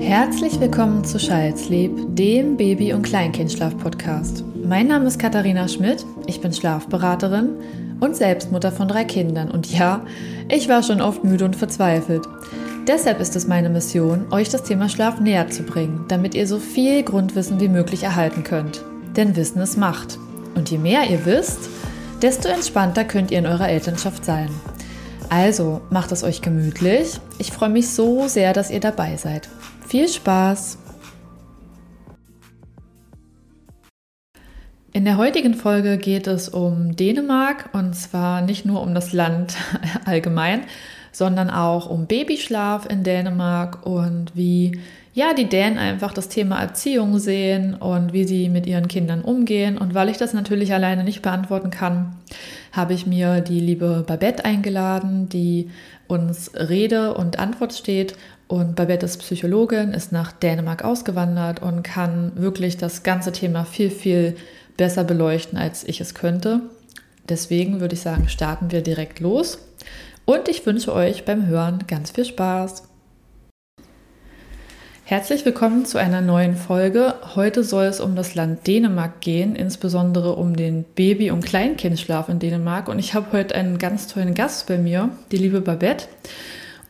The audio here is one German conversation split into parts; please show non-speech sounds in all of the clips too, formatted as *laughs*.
Herzlich willkommen zu Schalzlieb, dem Baby- und Kleinkindschlaf-Podcast. Mein Name ist Katharina Schmidt, ich bin Schlafberaterin und Selbstmutter von drei Kindern. Und ja, ich war schon oft müde und verzweifelt. Deshalb ist es meine Mission, euch das Thema Schlaf näher zu bringen, damit ihr so viel Grundwissen wie möglich erhalten könnt. Denn Wissen ist Macht. Und je mehr ihr wisst, desto entspannter könnt ihr in eurer Elternschaft sein. Also macht es euch gemütlich. Ich freue mich so sehr, dass ihr dabei seid. Viel Spaß! In der heutigen Folge geht es um Dänemark und zwar nicht nur um das Land *laughs* allgemein, sondern auch um Babyschlaf in Dänemark und wie ja, die Dänen einfach das Thema Erziehung sehen und wie sie mit ihren Kindern umgehen. Und weil ich das natürlich alleine nicht beantworten kann, habe ich mir die liebe Babette eingeladen, die uns Rede und Antwort steht. Und Babette ist Psychologin, ist nach Dänemark ausgewandert und kann wirklich das ganze Thema viel, viel besser beleuchten, als ich es könnte. Deswegen würde ich sagen, starten wir direkt los. Und ich wünsche euch beim Hören ganz viel Spaß. Herzlich willkommen zu einer neuen Folge. Heute soll es um das Land Dänemark gehen, insbesondere um den Baby- und Kleinkindschlaf in Dänemark. Und ich habe heute einen ganz tollen Gast bei mir, die liebe Babette.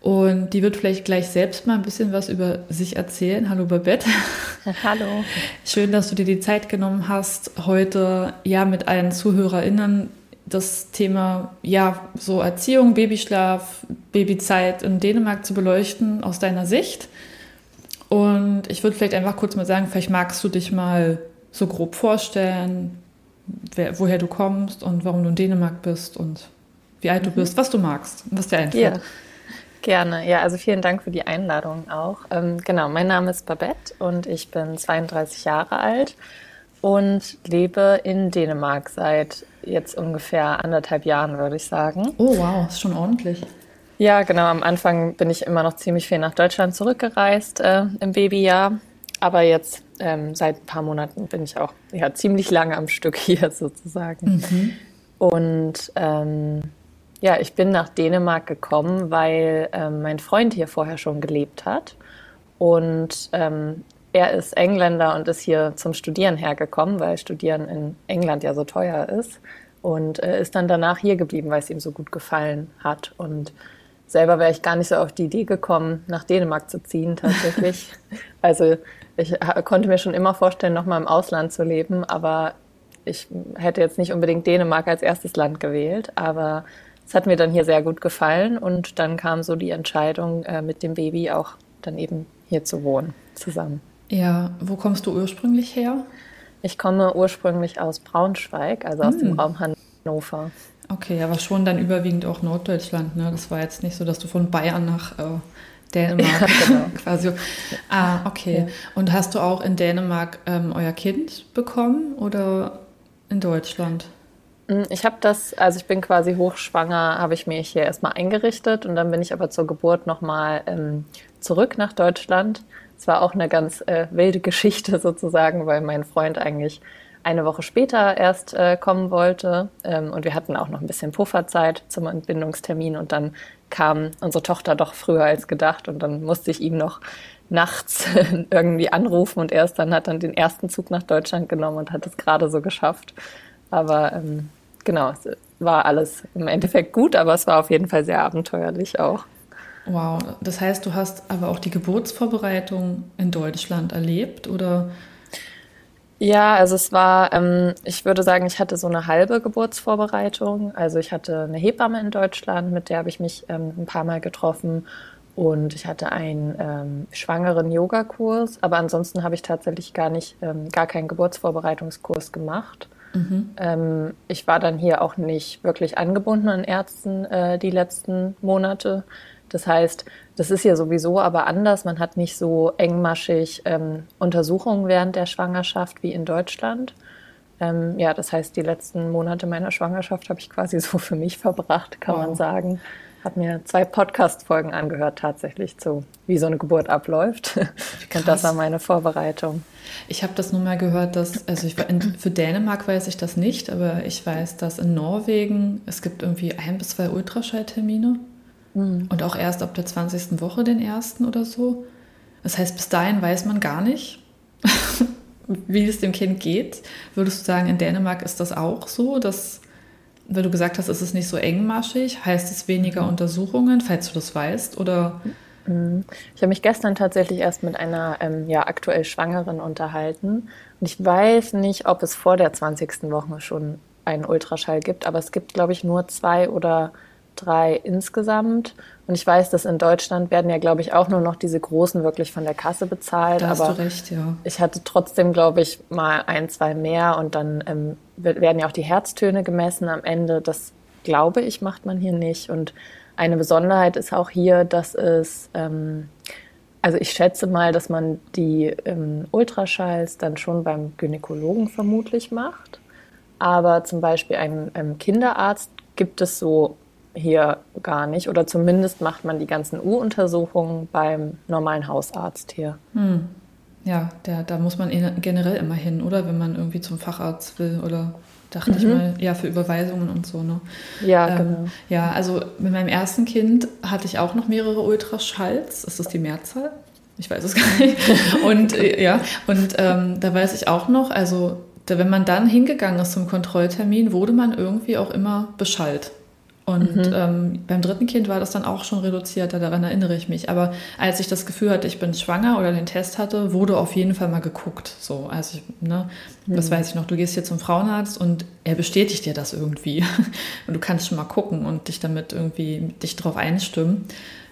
Und die wird vielleicht gleich selbst mal ein bisschen was über sich erzählen. Hallo Babette. *laughs* Hallo. Schön, dass du dir die Zeit genommen hast, heute ja mit allen ZuhörerInnen das Thema ja so Erziehung, Babyschlaf, Babyzeit in Dänemark zu beleuchten aus deiner Sicht. Und ich würde vielleicht einfach kurz mal sagen, vielleicht magst du dich mal so grob vorstellen, wer, woher du kommst und warum du in Dänemark bist und wie alt mhm. du bist, was du magst und was dir einfällt. Ja. Gerne, ja, also vielen Dank für die Einladung auch. Ähm, genau, mein Name ist Babette und ich bin 32 Jahre alt und lebe in Dänemark seit jetzt ungefähr anderthalb Jahren, würde ich sagen. Oh wow, ist schon ordentlich. Ja, genau. Am Anfang bin ich immer noch ziemlich viel nach Deutschland zurückgereist äh, im Babyjahr. Aber jetzt ähm, seit ein paar Monaten bin ich auch ja, ziemlich lange am Stück *laughs* hier sozusagen. Mhm. Und ähm, ja, ich bin nach Dänemark gekommen, weil ähm, mein Freund hier vorher schon gelebt hat. Und ähm, er ist Engländer und ist hier zum Studieren hergekommen, weil Studieren in England ja so teuer ist. Und äh, ist dann danach hier geblieben, weil es ihm so gut gefallen hat. Und selber wäre ich gar nicht so auf die Idee gekommen, nach Dänemark zu ziehen tatsächlich. *laughs* also ich konnte mir schon immer vorstellen, nochmal im Ausland zu leben, aber ich hätte jetzt nicht unbedingt Dänemark als erstes Land gewählt, aber es hat mir dann hier sehr gut gefallen und dann kam so die Entscheidung, äh, mit dem Baby auch dann eben hier zu wohnen zusammen. Ja, wo kommst du ursprünglich her? Ich komme ursprünglich aus Braunschweig, also aus hm. dem Raum Hannover. Okay, aber schon dann überwiegend auch Norddeutschland. Ne? Das war jetzt nicht so, dass du von Bayern nach äh, Dänemark *laughs* *laughs* ja, genau. quasi. Ah, okay. Ja. Und hast du auch in Dänemark ähm, euer Kind bekommen oder in Deutschland? Hm, ich habe das, also ich bin quasi hochschwanger, habe ich mich hier erstmal eingerichtet und dann bin ich aber zur Geburt nochmal ähm, zurück nach Deutschland. Es war auch eine ganz äh, wilde *laughs* Geschichte sozusagen, weil mein Freund eigentlich eine Woche später erst äh, kommen wollte. Ähm, und wir hatten auch noch ein bisschen Pufferzeit zum Entbindungstermin. Und dann kam unsere Tochter doch früher als gedacht. Und dann musste ich ihm noch nachts *laughs* irgendwie anrufen. Und erst dann hat dann den ersten Zug nach Deutschland genommen und hat es gerade so geschafft. Aber ähm, genau, es war alles im Endeffekt gut, aber es war auf jeden Fall sehr abenteuerlich auch. Wow, das heißt, du hast aber auch die Geburtsvorbereitung in Deutschland erlebt oder ja, also es war, ähm, ich würde sagen, ich hatte so eine halbe Geburtsvorbereitung. Also ich hatte eine Hebamme in Deutschland, mit der habe ich mich ähm, ein paar Mal getroffen. Und ich hatte einen ähm, schwangeren Yogakurs, aber ansonsten habe ich tatsächlich gar nicht, ähm, gar keinen Geburtsvorbereitungskurs gemacht. Mhm. Ähm, ich war dann hier auch nicht wirklich angebunden an Ärzten äh, die letzten Monate. Das heißt, das ist ja sowieso aber anders. Man hat nicht so engmaschig ähm, Untersuchungen während der Schwangerschaft wie in Deutschland. Ähm, ja, das heißt, die letzten Monate meiner Schwangerschaft habe ich quasi *laughs* so für mich verbracht, kann wow. man sagen. Habe mir zwei Podcast-Folgen angehört, tatsächlich zu, wie so eine Geburt abläuft. *laughs* Und das war meine Vorbereitung. Ich habe das nur mal gehört, dass, also ich, für Dänemark weiß ich das nicht, aber ich weiß, dass in Norwegen es gibt irgendwie ein bis zwei Ultraschalltermine Mhm. Und auch erst ab der 20. Woche den ersten oder so. Das heißt, bis dahin weiß man gar nicht, *laughs* wie es dem Kind geht. Würdest du sagen, in Dänemark ist das auch so, dass, weil du gesagt hast, es ist nicht so engmaschig, heißt es weniger mhm. Untersuchungen, falls du das weißt? Oder Mhm. Ich habe mich gestern tatsächlich erst mit einer ähm, ja, aktuell Schwangeren unterhalten. Und ich weiß nicht, ob es vor der 20. Woche schon einen Ultraschall gibt, aber es gibt, glaube ich, nur zwei oder drei insgesamt. Und ich weiß, dass in Deutschland werden ja, glaube ich, auch nur noch diese großen wirklich von der Kasse bezahlt. Da hast aber du recht, ja. Ich hatte trotzdem, glaube ich, mal ein, zwei mehr und dann ähm, werden ja auch die Herztöne gemessen am Ende. Das glaube ich, macht man hier nicht. Und eine Besonderheit ist auch hier, dass es, ähm, also ich schätze mal, dass man die ähm, Ultraschalls dann schon beim Gynäkologen vermutlich macht. Aber zum Beispiel einen ähm, Kinderarzt gibt es so hier gar nicht. Oder zumindest macht man die ganzen U-Untersuchungen beim normalen Hausarzt hier. Hm. Ja, der, da muss man generell immer hin, oder? Wenn man irgendwie zum Facharzt will oder dachte mhm. ich mal, ja, für Überweisungen und so, ne? Ja, ähm, genau. Ja, also mit meinem ersten Kind hatte ich auch noch mehrere Ultraschalls. Ist das die Mehrzahl? Ich weiß es *laughs* gar nicht. Und äh, ja, und ähm, da weiß ich auch noch, also da, wenn man dann hingegangen ist zum Kontrolltermin, wurde man irgendwie auch immer beschallt. Und mhm. ähm, beim dritten Kind war das dann auch schon reduzierter, daran erinnere ich mich. Aber als ich das Gefühl hatte, ich bin schwanger oder den Test hatte, wurde auf jeden Fall mal geguckt. So, also ich, ne, mhm. das weiß ich noch, du gehst hier zum Frauenarzt und er bestätigt dir das irgendwie. *laughs* Und du kannst schon mal gucken und dich damit irgendwie dich darauf einstimmen.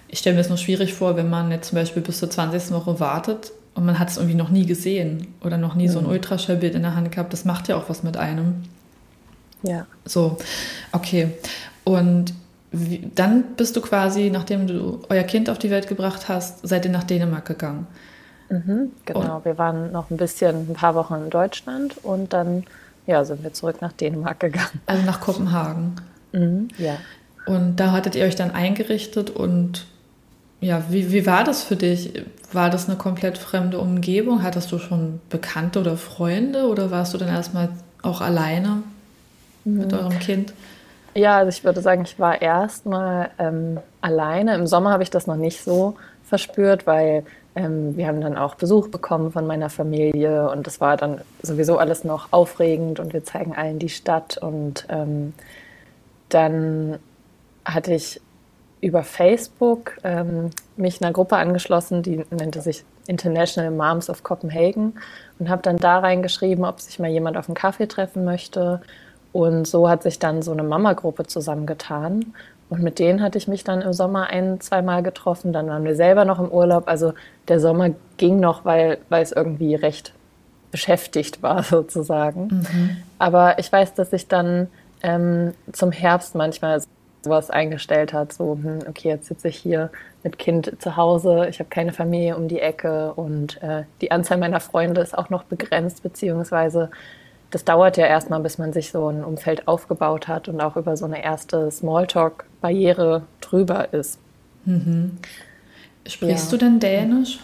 Ich stelle mir es nur schwierig vor, wenn man jetzt zum Beispiel bis zur 20. Woche wartet und man hat es irgendwie noch nie gesehen oder noch nie mhm. so ein mhm. Ultraschallbild in der Hand gehabt. Das macht ja auch was mit einem. Ja. So, okay. Und wie, dann bist du quasi, nachdem du euer Kind auf die Welt gebracht hast, seid ihr nach Dänemark gegangen. Mhm, genau, und, wir waren noch ein bisschen, ein paar Wochen in Deutschland und dann ja, sind wir zurück nach Dänemark gegangen. Also nach Kopenhagen. Mhm, ja. Und da hattet ihr euch dann eingerichtet und ja, wie, wie war das für dich? War das eine komplett fremde Umgebung? Hattest du schon Bekannte oder Freunde oder warst du dann erstmal auch alleine mhm. mit eurem Kind? Ja, also ich würde sagen, ich war erstmal ähm, alleine. Im Sommer habe ich das noch nicht so verspürt, weil ähm, wir haben dann auch Besuch bekommen von meiner Familie und das war dann sowieso alles noch aufregend und wir zeigen allen die Stadt und ähm, dann hatte ich über Facebook ähm, mich einer Gruppe angeschlossen, die nannte sich International Moms of Copenhagen und habe dann da reingeschrieben, ob sich mal jemand auf einen Kaffee treffen möchte. Und so hat sich dann so eine Mama-Gruppe zusammengetan. Und mit denen hatte ich mich dann im Sommer ein, zweimal getroffen. Dann waren wir selber noch im Urlaub. Also der Sommer ging noch, weil, weil es irgendwie recht beschäftigt war *laughs* sozusagen. Mhm. Aber ich weiß, dass sich dann ähm, zum Herbst manchmal sowas eingestellt hat. So, hm, okay, jetzt sitze ich hier mit Kind zu Hause. Ich habe keine Familie um die Ecke und äh, die Anzahl meiner Freunde ist auch noch begrenzt, beziehungsweise das dauert ja erstmal, bis man sich so ein Umfeld aufgebaut hat und auch über so eine erste Smalltalk-Barriere drüber ist. Mhm. Sprichst ja. du denn Dänisch?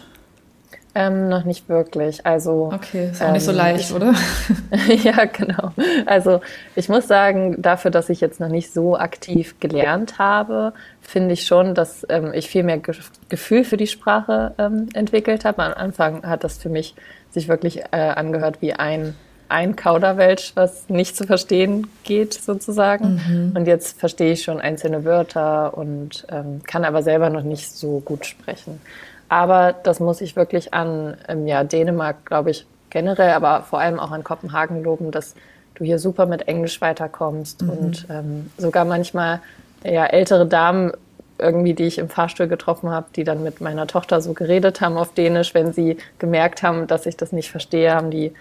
Ähm, noch nicht wirklich. Also okay, ist auch ähm, nicht so ähm, leicht, ich, oder? *laughs* ja, genau. Also ich muss sagen, dafür, dass ich jetzt noch nicht so aktiv gelernt habe, finde ich schon, dass ähm, ich viel mehr Ge Gefühl für die Sprache ähm, entwickelt habe. Am Anfang hat das für mich sich wirklich äh, angehört wie ein ein Kauderwelsch, was nicht zu verstehen geht, sozusagen. Mhm. Und jetzt verstehe ich schon einzelne Wörter und ähm, kann aber selber noch nicht so gut sprechen. Aber das muss ich wirklich an ähm, ja, Dänemark, glaube ich, generell, aber vor allem auch an Kopenhagen loben, dass du hier super mit Englisch weiterkommst mhm. und ähm, sogar manchmal ja, ältere Damen irgendwie, die ich im Fahrstuhl getroffen habe, die dann mit meiner Tochter so geredet haben auf Dänisch, wenn sie gemerkt haben, dass ich das nicht verstehe, haben die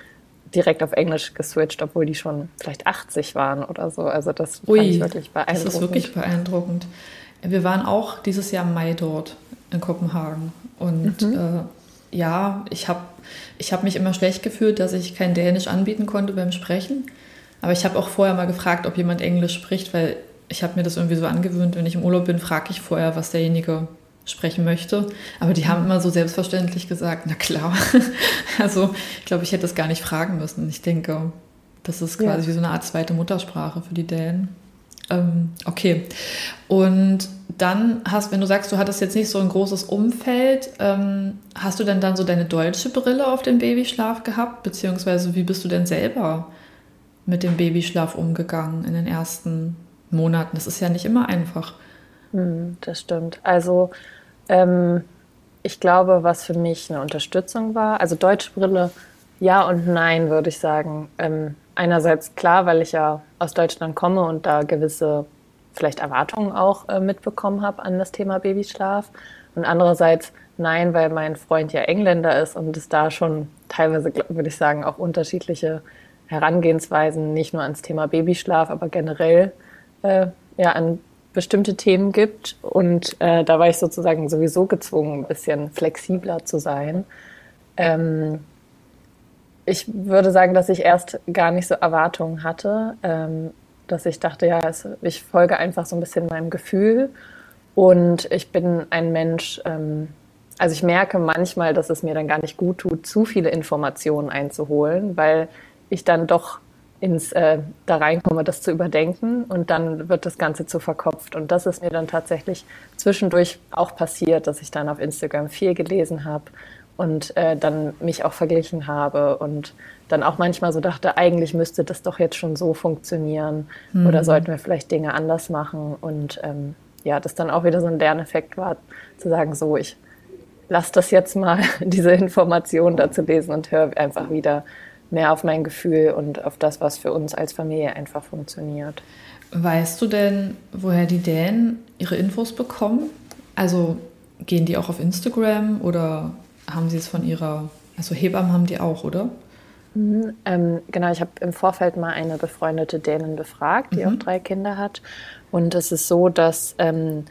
direkt auf Englisch geswitcht, obwohl die schon vielleicht 80 waren oder so. Also das Ui, fand ich wirklich beeindruckend. Das ist wirklich beeindruckend. Wir waren auch dieses Jahr im Mai dort in Kopenhagen. Und mhm. äh, ja, ich habe ich hab mich immer schlecht gefühlt, dass ich kein Dänisch anbieten konnte beim Sprechen. Aber ich habe auch vorher mal gefragt, ob jemand Englisch spricht, weil ich habe mir das irgendwie so angewöhnt, wenn ich im Urlaub bin, frage ich vorher, was derjenige sprechen möchte. Aber die haben immer so selbstverständlich gesagt, na klar. *laughs* also ich glaube, ich hätte das gar nicht fragen müssen. Ich denke, das ist quasi ja. wie so eine Art zweite Muttersprache für die Dänen. Ähm, okay. Und dann hast, wenn du sagst, du hattest jetzt nicht so ein großes Umfeld, ähm, hast du denn dann so deine deutsche Brille auf den Babyschlaf gehabt? Beziehungsweise wie bist du denn selber mit dem Babyschlaf umgegangen in den ersten Monaten? Das ist ja nicht immer einfach. Hm, das stimmt. Also ähm, ich glaube, was für mich eine Unterstützung war, also deutsche Brille, ja und nein, würde ich sagen. Ähm, einerseits klar, weil ich ja aus Deutschland komme und da gewisse vielleicht Erwartungen auch äh, mitbekommen habe an das Thema Babyschlaf. Und andererseits nein, weil mein Freund ja Engländer ist und es da schon teilweise, würde ich sagen, auch unterschiedliche Herangehensweisen nicht nur ans Thema Babyschlaf, aber generell äh, ja an bestimmte Themen gibt. Und äh, da war ich sozusagen sowieso gezwungen, ein bisschen flexibler zu sein. Ähm, ich würde sagen, dass ich erst gar nicht so Erwartungen hatte, ähm, dass ich dachte, ja, es, ich folge einfach so ein bisschen meinem Gefühl und ich bin ein Mensch, ähm, also ich merke manchmal, dass es mir dann gar nicht gut tut, zu viele Informationen einzuholen, weil ich dann doch ins äh, da reinkomme, das zu überdenken und dann wird das Ganze zu verkopft. Und das ist mir dann tatsächlich zwischendurch auch passiert, dass ich dann auf Instagram viel gelesen habe und äh, dann mich auch verglichen habe und dann auch manchmal so dachte, eigentlich müsste das doch jetzt schon so funktionieren mhm. oder sollten wir vielleicht Dinge anders machen und ähm, ja, das dann auch wieder so ein Lerneffekt war, zu sagen, so, ich lasse das jetzt mal, *laughs* diese Information dazu lesen und höre einfach wieder mehr auf mein Gefühl und auf das, was für uns als Familie einfach funktioniert. Weißt du denn, woher die Dänen ihre Infos bekommen? Also gehen die auch auf Instagram oder haben sie es von ihrer, also Hebammen haben die auch, oder? Mhm, ähm, genau, ich habe im Vorfeld mal eine befreundete Dänin befragt, die mhm. auch drei Kinder hat. Und es ist so, dass ähm,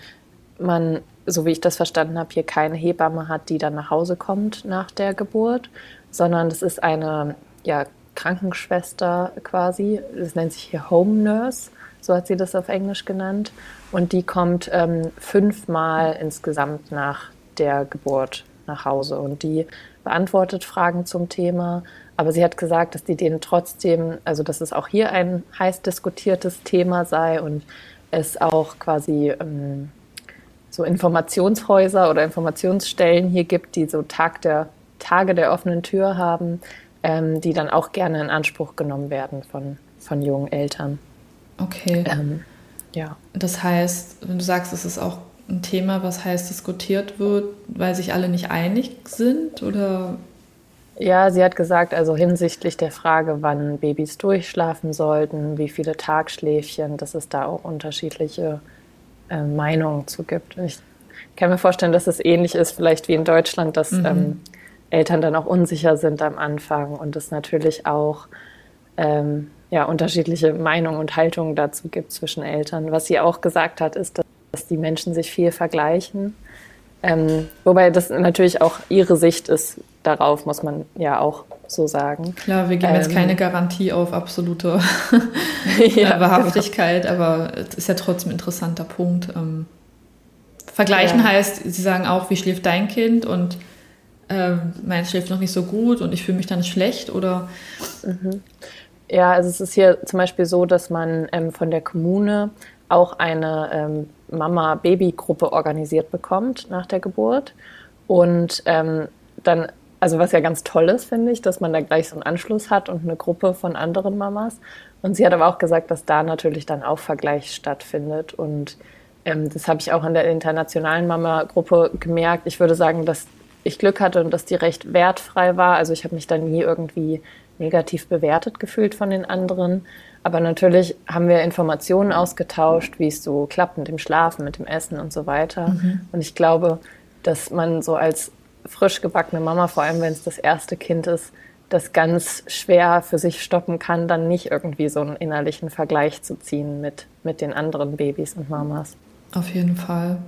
man, so wie ich das verstanden habe, hier keine Hebamme hat, die dann nach Hause kommt nach der Geburt, sondern es ist eine ja, Krankenschwester quasi. Das nennt sich hier Home Nurse, so hat sie das auf Englisch genannt. Und die kommt ähm, fünfmal insgesamt nach der Geburt nach Hause und die beantwortet Fragen zum Thema. Aber sie hat gesagt, dass die denen trotzdem, also dass es auch hier ein heiß diskutiertes Thema sei und es auch quasi ähm, so Informationshäuser oder Informationsstellen hier gibt, die so Tag der, Tage der offenen Tür haben, ähm, die dann auch gerne in Anspruch genommen werden von, von jungen Eltern. Okay. Ähm, ja. Das heißt, wenn du sagst, es ist auch ein Thema, was heiß diskutiert wird, weil sich alle nicht einig sind oder? Ja, sie hat gesagt, also hinsichtlich der Frage, wann Babys durchschlafen sollten, wie viele Tagschläfchen, dass es da auch unterschiedliche äh, Meinungen zu gibt. Ich kann mir vorstellen, dass es ähnlich ist, vielleicht wie in Deutschland, dass mhm. ähm, Eltern dann auch unsicher sind am Anfang und es natürlich auch ähm, ja, unterschiedliche Meinungen und Haltungen dazu gibt zwischen Eltern. Was sie auch gesagt hat, ist, dass die Menschen sich viel vergleichen. Ähm, wobei das natürlich auch ihre Sicht ist darauf, muss man ja auch so sagen. Klar, wir geben ähm, jetzt keine Garantie auf absolute *laughs* ja, Wahrhaftigkeit, genau. aber es ist ja trotzdem ein interessanter Punkt. Ähm, vergleichen ja. heißt, sie sagen auch, wie schläft dein Kind und ähm, mein schläft noch nicht so gut und ich fühle mich dann schlecht oder? Mhm. Ja, also es ist hier zum Beispiel so, dass man ähm, von der Kommune auch eine ähm, Mama-Baby-Gruppe organisiert bekommt nach der Geburt. Und ähm, dann, also was ja ganz toll ist, finde ich, dass man da gleich so einen Anschluss hat und eine Gruppe von anderen Mamas. Und sie hat aber auch gesagt, dass da natürlich dann auch Vergleich stattfindet. Und ähm, das habe ich auch in der internationalen Mama-Gruppe gemerkt. Ich würde sagen, dass ich Glück hatte und dass die recht wertfrei war. Also ich habe mich da nie irgendwie negativ bewertet gefühlt von den anderen. Aber natürlich haben wir Informationen ausgetauscht, wie es so klappt mit dem Schlafen, mit dem Essen und so weiter. Mhm. Und ich glaube, dass man so als frisch gebackene Mama, vor allem wenn es das erste Kind ist, das ganz schwer für sich stoppen kann, dann nicht irgendwie so einen innerlichen Vergleich zu ziehen mit, mit den anderen Babys und Mamas. Auf jeden Fall.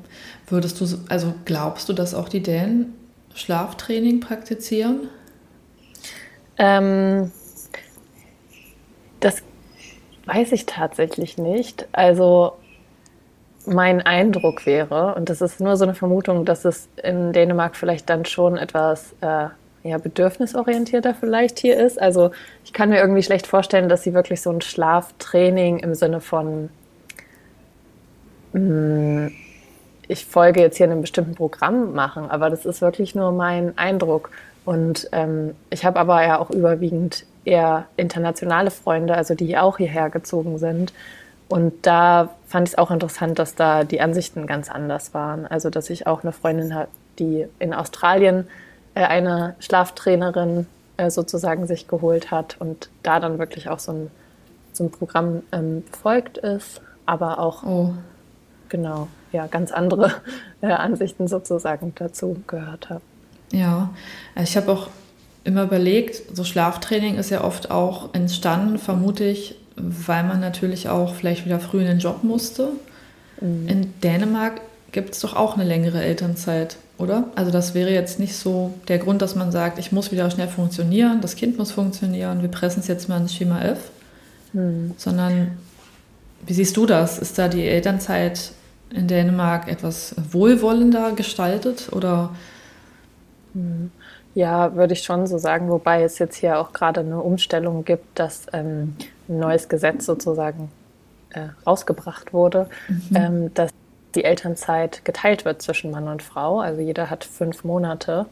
Würdest du, also glaubst du, dass auch die Dänen Schlaftraining praktizieren? Ähm, das weiß ich tatsächlich nicht. Also mein Eindruck wäre, und das ist nur so eine Vermutung, dass es in Dänemark vielleicht dann schon etwas äh, ja, bedürfnisorientierter vielleicht hier ist. Also ich kann mir irgendwie schlecht vorstellen, dass sie wirklich so ein Schlaftraining im Sinne von mm, ich folge jetzt hier einem bestimmten Programm machen, aber das ist wirklich nur mein Eindruck. Und ähm, ich habe aber ja auch überwiegend eher internationale Freunde, also die auch hierher gezogen sind. Und da fand ich es auch interessant, dass da die Ansichten ganz anders waren. Also dass ich auch eine Freundin habe, die in Australien äh, eine Schlaftrainerin äh, sozusagen sich geholt hat und da dann wirklich auch so ein, so ein Programm ähm, befolgt ist, aber auch oh. genau ja ganz andere äh, Ansichten sozusagen dazu gehört habe. Ja, ich habe auch immer überlegt, so Schlaftraining ist ja oft auch entstanden, vermute ich, weil man natürlich auch vielleicht wieder früh in den Job musste. Mhm. In Dänemark gibt es doch auch eine längere Elternzeit, oder? Also das wäre jetzt nicht so der Grund, dass man sagt, ich muss wieder schnell funktionieren, das Kind muss funktionieren, wir pressen es jetzt mal ins Schema F, mhm. sondern wie siehst du das? Ist da die Elternzeit in Dänemark etwas wohlwollender gestaltet oder? Mhm. Ja, würde ich schon so sagen, wobei es jetzt hier auch gerade eine Umstellung gibt, dass ähm, ein neues Gesetz sozusagen äh, rausgebracht wurde, mhm. ähm, dass die Elternzeit geteilt wird zwischen Mann und Frau. Also jeder hat fünf Monate.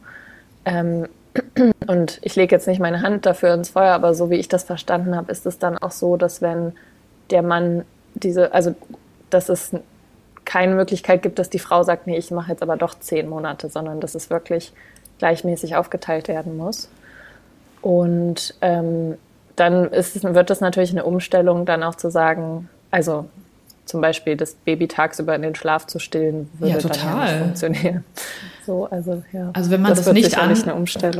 Ähm, *clears throat* und ich lege jetzt nicht meine Hand dafür ins Feuer, aber so wie ich das verstanden habe, ist es dann auch so, dass wenn der Mann diese, also dass es keine Möglichkeit gibt, dass die Frau sagt, nee, ich mache jetzt aber doch zehn Monate, sondern dass es wirklich gleichmäßig aufgeteilt werden muss. Und ähm, dann ist, wird es natürlich eine Umstellung, dann auch zu sagen, also zum Beispiel das Baby tagsüber in den Schlaf zu stillen, würde ja, total. dann ja nicht funktionieren. So, also, ja. also wenn man das, das nicht an,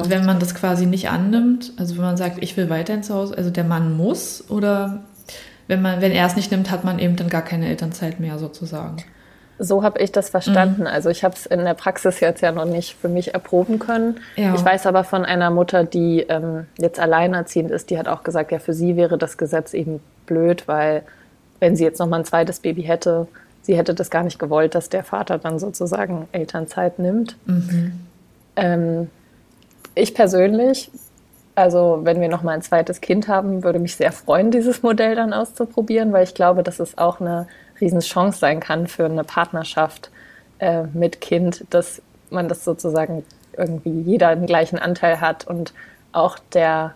wenn man das quasi nicht annimmt, also wenn man sagt, ich will weiterhin zu Hause, also der Mann muss oder wenn man, wenn er es nicht nimmt, hat man eben dann gar keine Elternzeit mehr sozusagen. So habe ich das verstanden. Mhm. Also ich habe es in der Praxis jetzt ja noch nicht für mich erproben können. Ja. Ich weiß aber von einer Mutter, die ähm, jetzt alleinerziehend ist, die hat auch gesagt, ja, für sie wäre das Gesetz eben blöd, weil wenn sie jetzt noch mal ein zweites Baby hätte, sie hätte das gar nicht gewollt, dass der Vater dann sozusagen Elternzeit nimmt. Mhm. Ähm, ich persönlich, also wenn wir noch mal ein zweites Kind haben, würde mich sehr freuen, dieses Modell dann auszuprobieren, weil ich glaube, dass es auch eine Riesenchance sein kann für eine Partnerschaft äh, mit Kind, dass man das sozusagen irgendwie jeder den gleichen Anteil hat und auch der,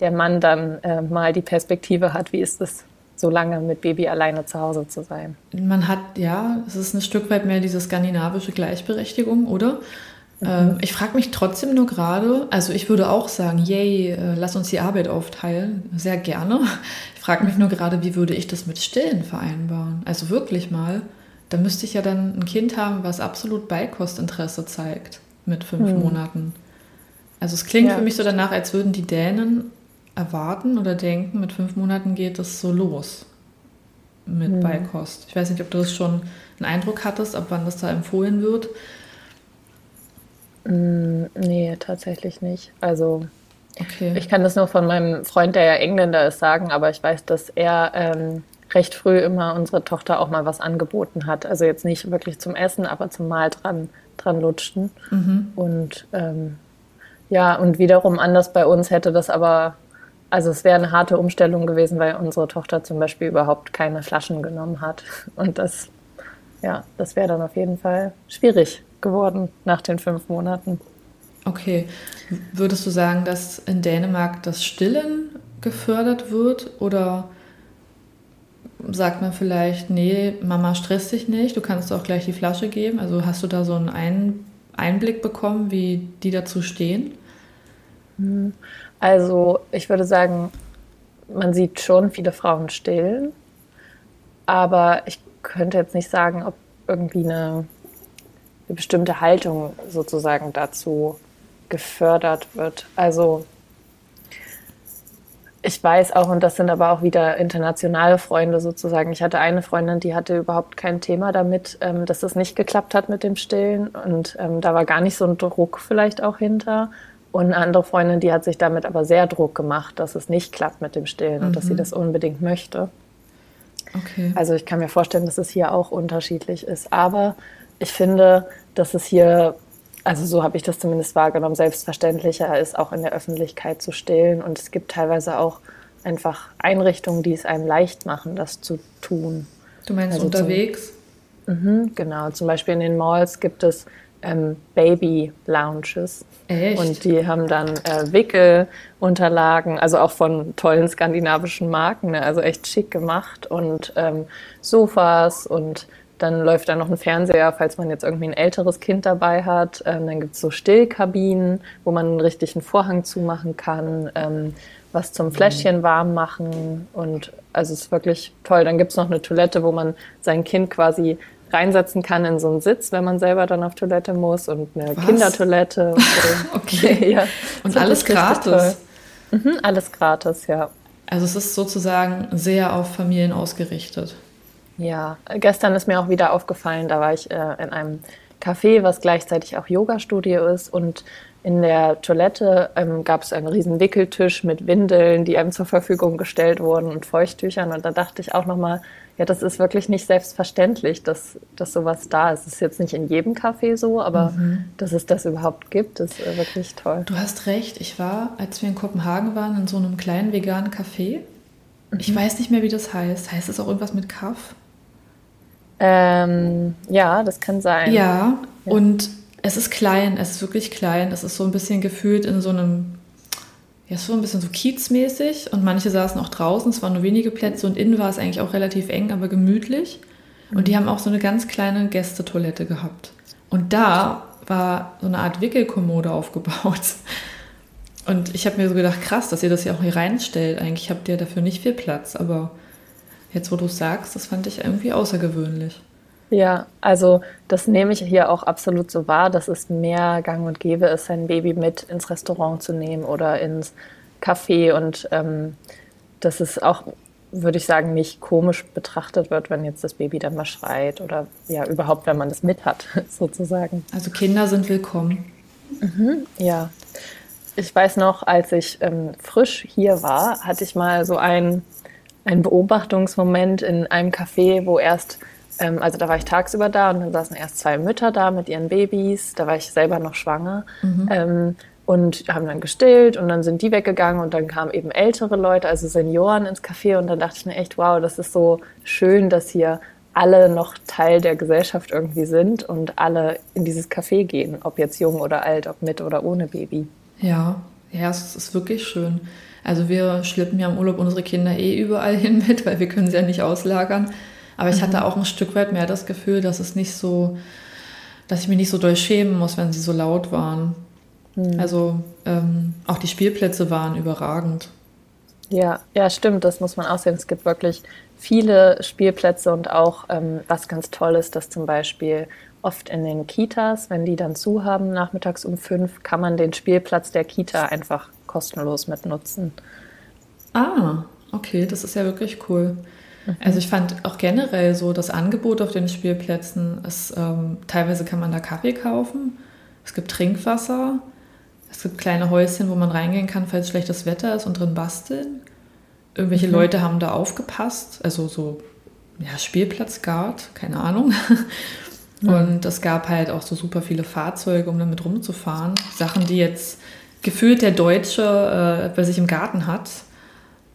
der Mann dann äh, mal die Perspektive hat, wie ist es, so lange mit Baby alleine zu Hause zu sein. Man hat, ja, es ist ein Stück weit mehr diese skandinavische Gleichberechtigung, oder? Mhm. Ähm, ich frage mich trotzdem nur gerade, also ich würde auch sagen, yay, äh, lass uns die Arbeit aufteilen, sehr gerne. Ich frage mich nur gerade, wie würde ich das mit Stillen vereinbaren? Also wirklich mal, da müsste ich ja dann ein Kind haben, was absolut Beikostinteresse zeigt mit fünf mhm. Monaten. Also es klingt ja. für mich so danach, als würden die Dänen erwarten oder denken, mit fünf Monaten geht es so los mit mhm. Beikost. Ich weiß nicht, ob du das schon einen Eindruck hattest, ab wann das da empfohlen wird. Mm, nee, tatsächlich nicht. Also okay. ich kann das nur von meinem Freund, der ja Engländer ist, sagen, aber ich weiß, dass er ähm, recht früh immer unsere Tochter auch mal was angeboten hat. Also jetzt nicht wirklich zum Essen, aber zum Mal dran, dran lutschen. Mhm. Und ähm, ja, und wiederum anders bei uns hätte das aber, also es wäre eine harte Umstellung gewesen, weil unsere Tochter zum Beispiel überhaupt keine Flaschen genommen hat. *laughs* Und das, ja, das wäre dann auf jeden Fall schwierig geworden nach den fünf Monaten. Okay. Würdest du sagen, dass in Dänemark das Stillen gefördert wird oder sagt man vielleicht, nee, Mama stresst dich nicht, du kannst auch gleich die Flasche geben? Also hast du da so einen Einblick bekommen, wie die dazu stehen? Also ich würde sagen, man sieht schon viele Frauen stillen, aber ich könnte jetzt nicht sagen, ob irgendwie eine eine bestimmte Haltung sozusagen dazu gefördert wird. Also ich weiß auch, und das sind aber auch wieder internationale Freunde sozusagen. Ich hatte eine Freundin, die hatte überhaupt kein Thema damit, ähm, dass es nicht geklappt hat mit dem Stillen. Und ähm, da war gar nicht so ein Druck vielleicht auch hinter. Und eine andere Freundin, die hat sich damit aber sehr Druck gemacht, dass es nicht klappt mit dem Stillen mhm. und dass sie mhm. das unbedingt möchte. Okay. Also ich kann mir vorstellen, dass es hier auch unterschiedlich ist. Aber ich finde, dass es hier, also so habe ich das zumindest wahrgenommen, selbstverständlicher ist, auch in der Öffentlichkeit zu stillen. Und es gibt teilweise auch einfach Einrichtungen, die es einem leicht machen, das zu tun. Du meinst also unterwegs? Mhm, genau, zum Beispiel in den Malls gibt es ähm, Baby-Lounges. Echt? Und die haben dann äh, Wickelunterlagen, also auch von tollen skandinavischen Marken, ne? also echt schick gemacht und ähm, Sofas und dann läuft da noch ein Fernseher, falls man jetzt irgendwie ein älteres Kind dabei hat. Ähm, dann gibt's so Stillkabinen, wo man einen richtigen Vorhang zumachen kann, ähm, was zum Fläschchen warm machen. Und also es ist wirklich toll. Dann gibt's noch eine Toilette, wo man sein Kind quasi reinsetzen kann in so einen Sitz, wenn man selber dann auf Toilette muss und eine Was? Kindertoilette. Und so. *laughs* Okay. *laughs* ja. Und alles gratis. Mhm, alles gratis, ja. Also es ist sozusagen sehr auf Familien ausgerichtet. Ja, gestern ist mir auch wieder aufgefallen, da war ich äh, in einem Café, was gleichzeitig auch Yoga-Studio ist und in der Toilette ähm, gab es einen riesen Wickeltisch mit Windeln, die einem zur Verfügung gestellt wurden und Feuchttüchern und da dachte ich auch nochmal, ja, das ist wirklich nicht selbstverständlich, dass, dass sowas da ist. Es ist jetzt nicht in jedem Café so, aber dass es das überhaupt gibt, ist äh, wirklich toll. Du hast recht. Ich war, als wir in Kopenhagen waren, in so einem kleinen veganen Café. Ich weiß nicht mehr, wie das heißt. Heißt es auch irgendwas mit Kaff? Ähm, ja, das kann sein. Ja, und es ist klein, es ist wirklich klein. Es ist so ein bisschen gefühlt in so einem, ja, so ein bisschen so kiezmäßig. Und manche saßen auch draußen, es waren nur wenige Plätze und innen war es eigentlich auch relativ eng, aber gemütlich. Und die haben auch so eine ganz kleine Gästetoilette gehabt. Und da war so eine Art Wickelkommode *laughs* aufgebaut. Und ich habe mir so gedacht, krass, dass ihr das ja auch hier reinstellt. Eigentlich habt ihr dafür nicht viel Platz, aber jetzt, wo du es sagst, das fand ich irgendwie außergewöhnlich. Ja, also das nehme ich hier auch absolut so wahr, dass es mehr gang und gäbe ist, sein Baby mit ins Restaurant zu nehmen oder ins Café und ähm, dass es auch, würde ich sagen, nicht komisch betrachtet wird, wenn jetzt das Baby dann mal schreit oder ja, überhaupt, wenn man das mit hat, *laughs* sozusagen. Also Kinder sind willkommen. Ja, ich weiß noch, als ich ähm, frisch hier war, hatte ich mal so einen, einen Beobachtungsmoment in einem Café, wo erst, ähm, also da war ich tagsüber da und dann saßen erst zwei Mütter da mit ihren Babys, da war ich selber noch schwanger ähm, und haben dann gestillt und dann sind die weggegangen und dann kamen eben ältere Leute, also Senioren ins Café und dann dachte ich mir echt, wow, das ist so schön, dass hier alle noch Teil der Gesellschaft irgendwie sind und alle in dieses Café gehen, ob jetzt jung oder alt, ob mit oder ohne Baby. Ja, ja, es ist wirklich schön. Also wir schleppen ja im Urlaub unsere Kinder eh überall *laughs* hin mit, weil wir können sie ja nicht auslagern. Aber ich hatte auch ein Stück weit mehr das Gefühl, dass es nicht so, dass ich mich nicht so doll schämen muss, wenn sie so laut waren. Also ähm, auch die Spielplätze waren überragend. Ja, ja, stimmt, das muss man auch sehen. Es gibt wirklich viele Spielplätze und auch ähm, was ganz toll ist, dass zum Beispiel oft in den Kitas, wenn die dann zu haben, nachmittags um fünf, kann man den Spielplatz der Kita einfach kostenlos mitnutzen. Ah, okay, das ist ja wirklich cool. Also ich fand auch generell so das Angebot auf den Spielplätzen, ist, ähm, teilweise kann man da Kaffee kaufen, es gibt Trinkwasser, es gibt kleine Häuschen, wo man reingehen kann, falls schlechtes Wetter ist und drin basteln. Irgendwelche Leute haben da aufgepasst, also so ja, Spielplatzguard, keine Ahnung. Und es gab halt auch so super viele Fahrzeuge, um damit rumzufahren. Sachen, die jetzt gefühlt der Deutsche äh, bei sich im Garten hat,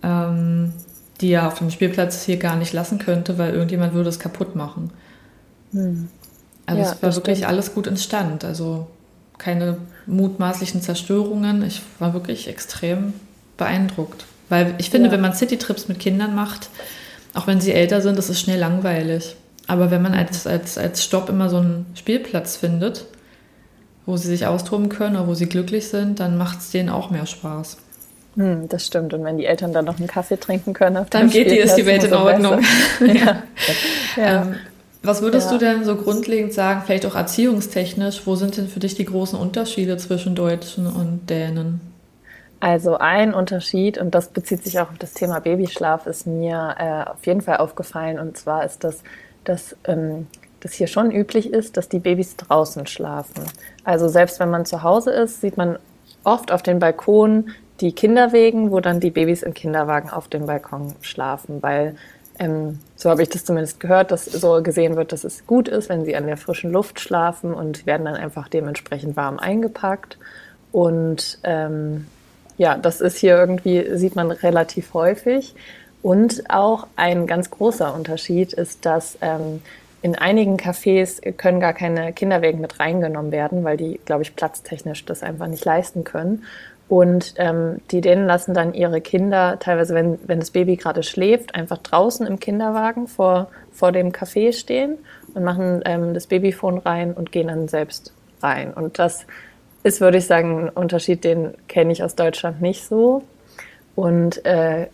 ähm, die er auf dem Spielplatz hier gar nicht lassen könnte, weil irgendjemand würde es kaputt machen. Also Ja, es war wirklich stimmt. alles gut instand. Also keine mutmaßlichen Zerstörungen. Ich war wirklich extrem beeindruckt. Weil ich finde, Ja. wenn man Citytrips mit Kindern macht, auch wenn sie älter sind, das ist schnell langweilig. Aber wenn man als, als, als Stopp immer so einen Spielplatz findet, wo sie sich austoben können oder wo sie glücklich sind, dann macht es denen auch mehr Spaß. Hm, das stimmt. Und wenn die Eltern dann noch einen Kaffee trinken können, Dann geht die, ist die Welt in Ordnung. *laughs* besser. ja. ja. Ähm, was würdest Ja. du denn so grundlegend sagen, vielleicht auch erziehungstechnisch, wo sind denn für dich die großen Unterschiede zwischen Deutschen und Dänen? Also ein Unterschied, und das bezieht sich auch auf das Thema Babyschlaf, ist mir äh, auf jeden Fall aufgefallen. Und zwar ist das, dass ähm, das hier schon üblich ist, dass die Babys draußen schlafen. Also selbst wenn man zu Hause ist, sieht man oft auf den Balkonen die Kinderwegen, wo dann die Babys im Kinderwagen auf dem Balkon schlafen, weil ähm, so habe ich das zumindest gehört, dass so gesehen wird, dass es gut ist, wenn sie an der frischen Luft schlafen und werden dann einfach dementsprechend warm eingepackt. Und ähm, ja, das ist hier irgendwie, sieht man relativ häufig. Und auch ein ganz großer Unterschied ist, dass ähm, in einigen Cafés können gar keine Kinderwägen mit reingenommen werden, weil die, glaube ich, platztechnisch das einfach nicht leisten können. Und ähm, die denen lassen dann ihre Kinder, teilweise wenn, wenn das Baby gerade schläft, einfach draußen im Kinderwagen vor, vor dem Café stehen und machen ähm, das Babyphone rein und gehen dann selbst rein. Und das ist, würde ich sagen, ein Unterschied, den kenne ich aus Deutschland nicht so. Und äh,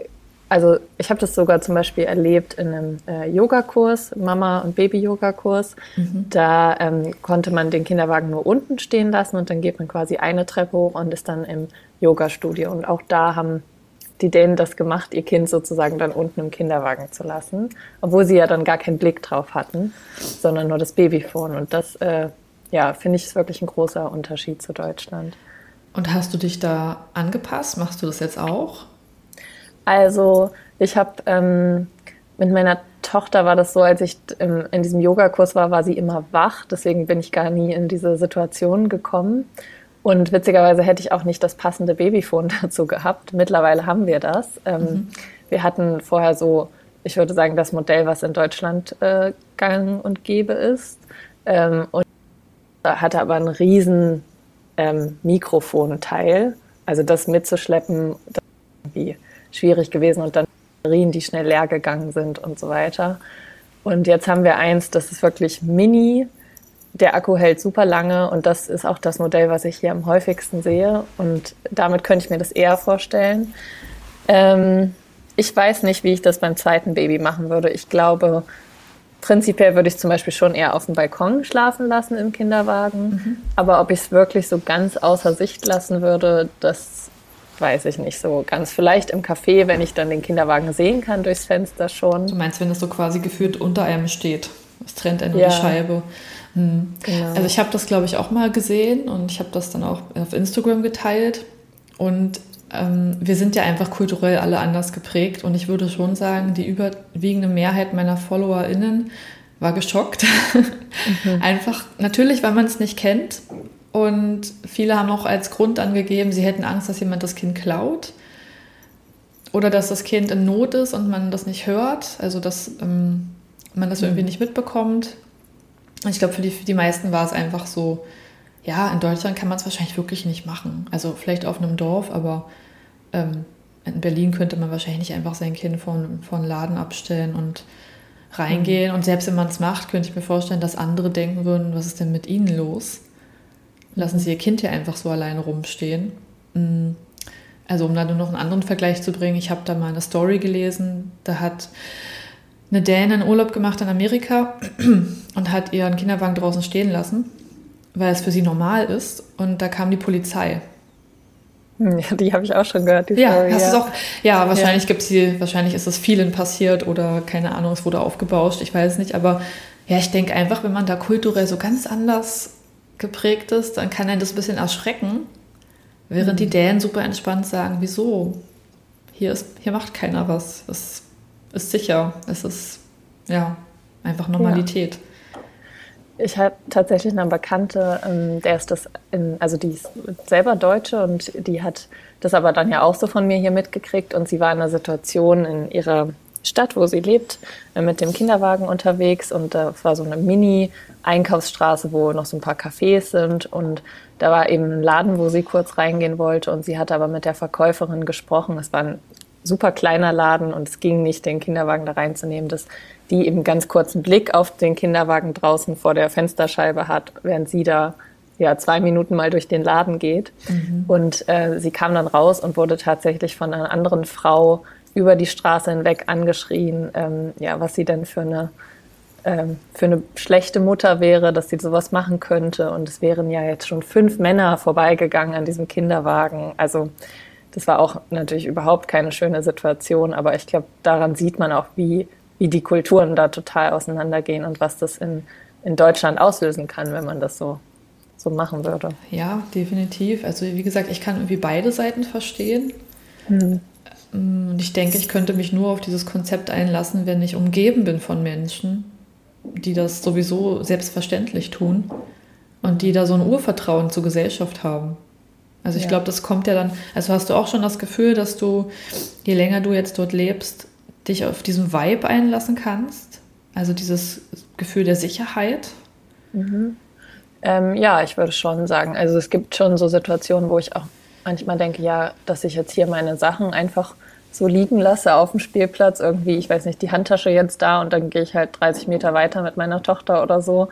also ich habe das sogar zum Beispiel erlebt in einem äh, Yogakurs, Mama- und Baby-Yoga-Kurs. Mhm. Da ähm, konnte man den Kinderwagen nur unten stehen lassen und dann geht man quasi eine Treppe hoch und ist dann im Yoga-Studio. Und auch da haben die Dänen das gemacht, ihr Kind sozusagen dann unten im Kinderwagen zu lassen, obwohl sie ja dann gar keinen Blick drauf hatten, sondern nur das Babyphone. Und das, äh, ja, finde ich, ist wirklich ein großer Unterschied zu Deutschland. Und hast du dich da angepasst? Machst du das jetzt auch? Also ich habe ähm, mit meiner Tochter war das so, als ich im, in diesem Yogakurs war, war sie immer wach. Deswegen bin ich gar nie in diese Situation gekommen. Und witzigerweise hätte ich auch nicht das passende Babyphone *laughs* dazu gehabt. Mittlerweile haben wir das. Ähm, mhm. Wir hatten vorher so, ich würde sagen, das Modell, was in Deutschland äh, gang und gäbe ist. Ähm, und hatte aber einen riesen ähm, Mikrofonteil. Also das mitzuschleppen, das irgendwie schwierig gewesen und dann Batterien, die schnell leer gegangen sind und so weiter. Und jetzt haben wir eins, das ist wirklich mini. Der Akku hält super lange und das ist auch das Modell, was ich hier am häufigsten sehe. Und damit könnte ich mir das eher vorstellen. Ähm, ich weiß nicht, wie ich das beim zweiten Baby machen würde. Ich glaube, prinzipiell würde ich zum Beispiel schon eher auf dem Balkon schlafen lassen im Kinderwagen. Mhm. Aber ob ich es wirklich so ganz außer Sicht lassen würde, das weiß ich nicht so ganz. Vielleicht im Café, wenn ich dann den Kinderwagen sehen kann durchs Fenster schon. Du meinst, wenn es so quasi gefühlt unter einem steht? Es trennt eine ja. die Scheibe. Hm. Genau. Also ich habe das, glaube ich, auch mal gesehen und ich habe das dann auch auf Instagram geteilt. Und ähm, wir sind ja einfach kulturell alle anders geprägt. Und ich würde schon sagen, die überwiegende Mehrheit meiner FollowerInnen war geschockt. *laughs* Mhm. Einfach, natürlich, weil man es nicht kennt und viele haben auch als Grund angegeben, sie hätten Angst, dass jemand das Kind klaut oder dass das Kind in Not ist und man das nicht hört, also dass ähm, man das irgendwie mhm. nicht mitbekommt. Ich glaube, für die, für die meisten war es einfach so, ja, in Deutschland kann man es wahrscheinlich wirklich nicht machen. Also vielleicht auf einem Dorf, aber ähm, in Berlin könnte man wahrscheinlich nicht einfach sein Kind von, von Laden abstellen und reingehen. Mhm. Und selbst wenn man es macht, könnte ich mir vorstellen, dass andere denken würden, was ist denn mit ihnen los? Lassen sie ihr Kind hier einfach so alleine rumstehen. Mm. Also um da nur noch einen anderen Vergleich zu bringen, ich habe da mal eine Story gelesen, da hat eine Dänin Urlaub gemacht in Amerika *clears throat* und hat ihren Kinderwagen draußen stehen lassen, weil es für sie normal ist. Und da kam die Polizei. Hm, ja, die habe ich auch schon gehört. ja, Story, hast ja. auch? Ja, wahrscheinlich ja. gibt's die, wahrscheinlich ist es vielen passiert oder keine Ahnung, es wurde aufgebauscht, ich weiß es nicht. Aber ja, ich denke einfach, wenn man da kulturell so ganz anders geprägt ist, dann kann einen das ein bisschen erschrecken. Während mhm. die Dänen super entspannt sagen, wieso? Hier, ist, hier macht keiner was. Es ist sicher. Es ist ja einfach Normalität. Ja. Ich habe tatsächlich eine Bekannte, ähm, der ist das, in, also die ist selber Deutsche und die hat das aber dann ja auch so von mir hier mitgekriegt und sie war in einer Situation in ihrer Stadt, wo sie lebt, äh, mit dem Kinderwagen unterwegs und das war so eine Mini-Einkaufsstraße, wo noch so ein paar Cafés sind und da war eben ein Laden, wo sie kurz reingehen wollte und sie hatte aber mit der Verkäuferin gesprochen. Es war ein super kleiner Laden und es ging nicht, den Kinderwagen da reinzunehmen, dass die eben ganz kurzen Blick auf den Kinderwagen draußen vor der Fensterscheibe hat, während sie da ja zwei Minuten mal durch den Laden geht. Mhm. Und äh, sie kam dann raus und wurde tatsächlich von einer anderen Frau über die Straße hinweg angeschrien, ähm, ja, was sie denn für eine, ähm, für eine schlechte Mutter wäre, dass sie sowas machen könnte. Und es wären ja jetzt schon fünf Männer vorbeigegangen an diesem Kinderwagen. Also das war auch natürlich überhaupt keine schöne Situation, aber ich glaube, daran sieht man auch, wie, wie die Kulturen da total auseinandergehen und was das in, in Deutschland auslösen kann, wenn man das so, so machen würde. Ja, definitiv. Also wie gesagt, ich kann irgendwie beide Seiten verstehen. Hm. Und ich denke, ich könnte mich nur auf dieses Konzept einlassen, wenn ich umgeben bin von Menschen, die das sowieso selbstverständlich tun und die da so ein Urvertrauen zur Gesellschaft haben. Also ich ja. glaube, das kommt ja dann, also hast du auch schon das Gefühl, dass du, je länger du jetzt dort lebst, dich auf diesen Vibe einlassen kannst. Also dieses Gefühl der Sicherheit? Mhm. Ähm, ja, ich würde schon sagen. Also es gibt schon so Situationen, wo ich auch manchmal denke, ja, dass ich jetzt hier meine Sachen einfach so liegen lasse auf dem Spielplatz, irgendwie, ich weiß nicht, die Handtasche jetzt da und dann gehe ich halt 30 Meter weiter mit meiner Tochter oder so.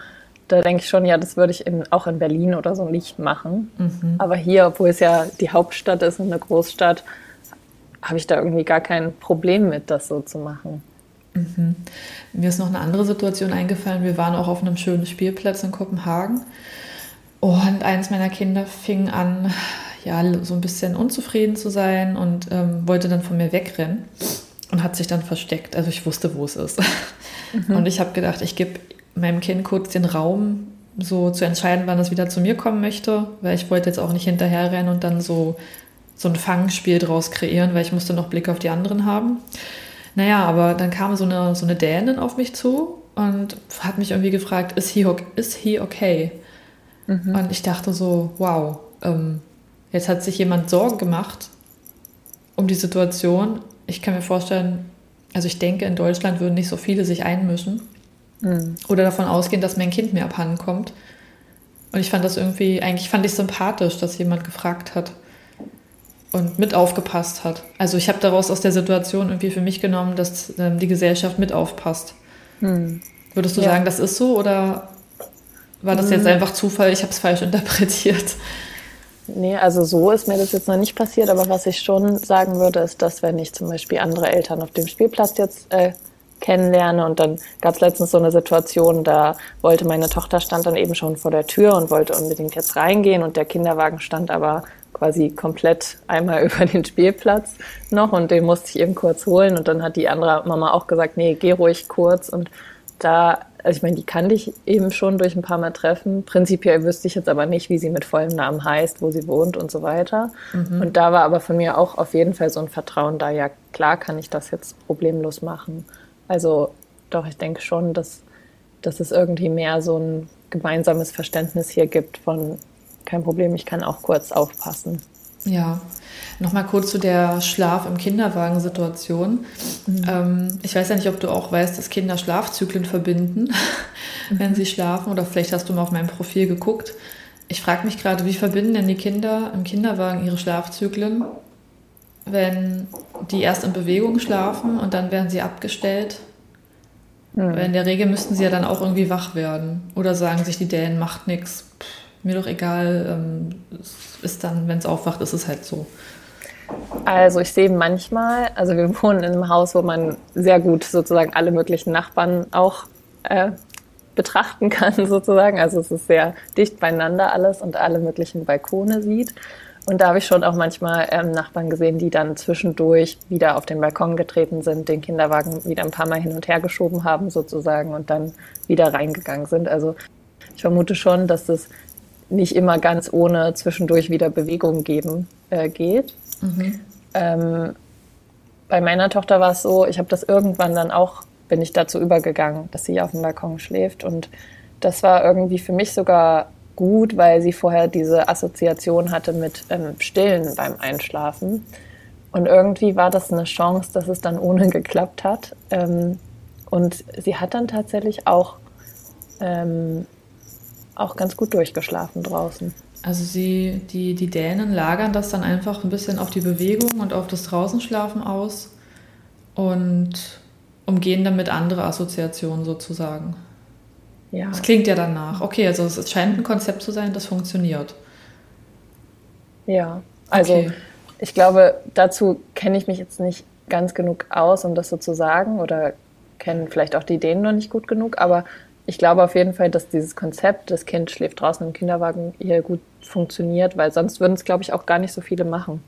Da denke ich schon, ja, das würde ich in, auch in Berlin oder so nicht machen. Mhm. Aber hier, obwohl es ja die Hauptstadt ist und eine Großstadt, habe ich da irgendwie gar kein Problem mit, das so zu machen. Mhm. Mir ist noch eine andere Situation eingefallen. Wir waren auch auf einem schönen Spielplatz in Kopenhagen. Und eines meiner Kinder fing an, ja, so ein bisschen unzufrieden zu sein und ähm, wollte dann von mir wegrennen und hat sich dann versteckt. Also ich wusste, wo es ist. Mhm. Und ich habe gedacht, ich gebe meinem Kind kurz den Raum, so zu entscheiden, wann es wieder zu mir kommen möchte, weil ich wollte jetzt auch nicht hinterherrennen und dann so, so ein Fangspiel draus kreieren, weil ich musste noch Blick auf die anderen haben. Naja, aber dann kam so eine, so eine Dänin auf mich zu und hat mich irgendwie gefragt, ist he, is he okay? Mhm. Und ich dachte so, wow, ähm, jetzt hat sich jemand Sorgen gemacht um die Situation. Ich kann mir vorstellen, also ich denke, in Deutschland würden nicht so viele sich einmischen mhm. oder davon ausgehen, dass mein Kind mir abhanden kommt. Und ich fand das irgendwie, eigentlich fand ich sympathisch, dass jemand gefragt hat und mit aufgepasst hat. Also ich habe daraus aus der Situation irgendwie für mich genommen, dass ähm, die Gesellschaft mit aufpasst. Hm. Würdest du ja. sagen, das ist so oder war das jetzt hm. einfach Zufall? Ich habe es falsch interpretiert. Nee, also so ist mir das jetzt noch nicht passiert, aber was ich schon sagen würde, ist, dass wenn ich zum Beispiel andere Eltern auf dem Spielplatz jetzt äh, kennenlerne und dann gab es letztens so eine Situation, da wollte meine Tochter stand dann eben schon vor der Tür und wollte unbedingt jetzt reingehen und der Kinderwagen stand aber quasi komplett einmal *laughs* über den Spielplatz noch und den musste ich eben kurz holen und dann hat die andere Mama auch gesagt, nee, geh ruhig kurz und da, also ich meine, die kannte ich eben schon durch ein paar Mal treffen. Prinzipiell wüsste ich jetzt aber nicht, wie sie mit vollem Namen heißt, wo sie wohnt und so weiter. Mhm. Und da war aber von mir auch auf jeden Fall so ein Vertrauen da, ja klar kann ich das jetzt problemlos machen. Also doch, ich denke schon, dass, dass es irgendwie mehr so ein gemeinsames Verständnis hier gibt von, kein Problem, ich kann auch kurz aufpassen. Ja, nochmal kurz zu der Schlaf im Kinderwagen-Situation. Mhm. Ähm, ich weiß ja nicht, ob du auch weißt, dass Kinder Schlafzyklen verbinden, mhm. *laughs* wenn sie schlafen. Oder vielleicht hast du mal auf meinem Profil geguckt. Ich frage mich gerade, wie verbinden denn die Kinder im Kinderwagen ihre Schlafzyklen, wenn die erst in Bewegung schlafen und dann werden sie abgestellt? Mhm. Weil in der Regel müssten sie ja dann auch irgendwie wach werden. Oder sagen sich die Dänen, macht nichts mir doch egal, ähm, ist dann, wenn es aufwacht, ist es halt so. Also ich sehe manchmal, also wir *laughs* wohnen in einem Haus, wo man sehr gut sozusagen alle möglichen Nachbarn auch äh, betrachten kann *laughs* sozusagen. Also es ist sehr dicht beieinander alles und alle möglichen Balkone sieht. Und da habe ich schon auch manchmal ähm, Nachbarn gesehen, die dann zwischendurch wieder auf den Balkon getreten sind, den Kinderwagen wieder ein paar Mal hin und her geschoben haben sozusagen und dann wieder reingegangen sind. Also ich vermute schon, dass das nicht immer ganz ohne zwischendurch wieder Bewegung geben äh, geht. Mhm. Ähm, bei meiner Tochter war es so, ich habe das irgendwann dann auch, bin ich dazu übergegangen, dass sie auf dem Balkon schläft. Und das war irgendwie für mich sogar gut, weil sie vorher diese Assoziation hatte mit ähm, Stillen beim Einschlafen. Und irgendwie war das eine Chance, dass es dann ohne *laughs* geklappt hat. Ähm, und sie hat dann tatsächlich auch ähm, auch ganz gut durchgeschlafen draußen. Also sie, die, die Dänen lagern das dann einfach ein bisschen auf die Bewegung und auf das Draußenschlafen aus und umgehen damit andere Assoziationen sozusagen. Ja. Das klingt ja danach. Okay, also es scheint ein Konzept zu sein, das funktioniert. Ja, also okay. ich glaube, dazu kenne ich mich jetzt nicht ganz genug aus, um das so zu sagen oder kennen vielleicht auch die Ideen noch nicht gut genug, aber ich glaube auf jeden Fall, dass dieses Konzept, das Kind schläft draußen im Kinderwagen, hier gut funktioniert, weil sonst würden es, glaube ich, auch gar nicht so viele machen.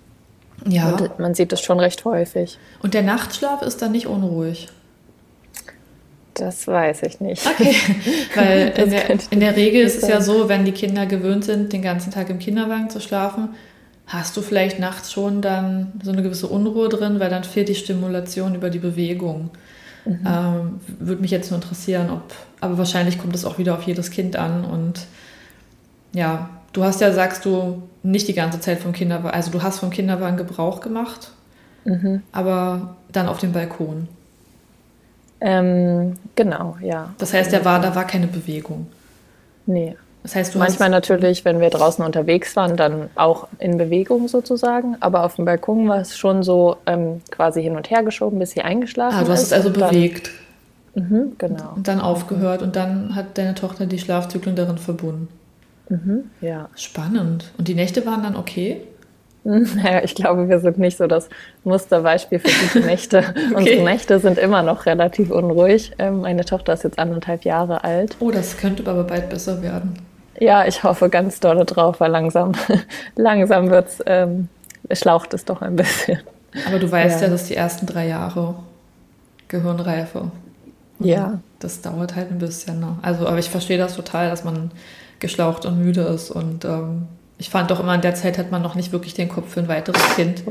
Ja. Und man sieht das schon recht häufig. Und der Nachtschlaf ist dann nicht unruhig? Das weiß ich nicht. Okay, *laughs* weil in der, in der, Regel ist es ja so, wenn die Kinder gewöhnt sind, den ganzen Tag im Kinderwagen zu schlafen, hast du vielleicht nachts schon dann so eine gewisse Unruhe drin, weil dann fehlt die Stimulation über die Bewegung. Mhm. Ähm, Würde mich jetzt nur interessieren, ob, aber wahrscheinlich kommt es auch wieder auf jedes Kind an und ja, du hast ja, sagst du, nicht die ganze Zeit vom Kinderwagen, also du hast vom Kinderwagen Gebrauch gemacht, mhm. aber dann auf dem Balkon. Ähm, genau, ja. Das heißt, der war, da war keine Bewegung. Nee. Das heißt, Manchmal natürlich, wenn wir draußen unterwegs waren, dann auch in Bewegung sozusagen. Aber auf dem Balkon war es schon so ähm, quasi hin und her geschoben, bis sie eingeschlafen ist. Ah, du hast es also bewegt. Dann, mhm, genau. Und dann aufgehört und dann hat deine Tochter die Schlafzyklen darin verbunden. Mhm, ja. Spannend. Und die Nächte waren dann okay? *laughs* Naja, ich glaube, wir sind nicht so das Musterbeispiel für gute Nächte. *laughs* okay. Unsere Nächte sind immer noch relativ unruhig. Ähm, meine Tochter ist jetzt anderthalb Jahre alt. Oh, das könnte aber bald besser werden. Ja, ich hoffe ganz doll drauf, weil langsam, *laughs* langsam wird's, ähm, schlaucht es doch ein bisschen. Aber du weißt ja, ja dass die ersten drei Jahre Gehirnreife. Ja. Das dauert halt ein bisschen. Ne? Also, aber ich verstehe das total, dass man geschlaucht und müde ist. Und ähm, ich fand doch immer, in der Zeit hat man noch nicht wirklich den Kopf für ein weiteres Kind.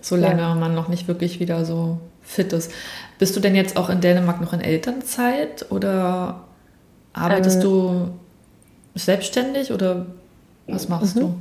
Solange ja. man noch nicht wirklich wieder so fit ist. Bist du denn jetzt auch in Dänemark noch in Elternzeit oder arbeitest ähm, du selbstständig oder was machst mhm. du?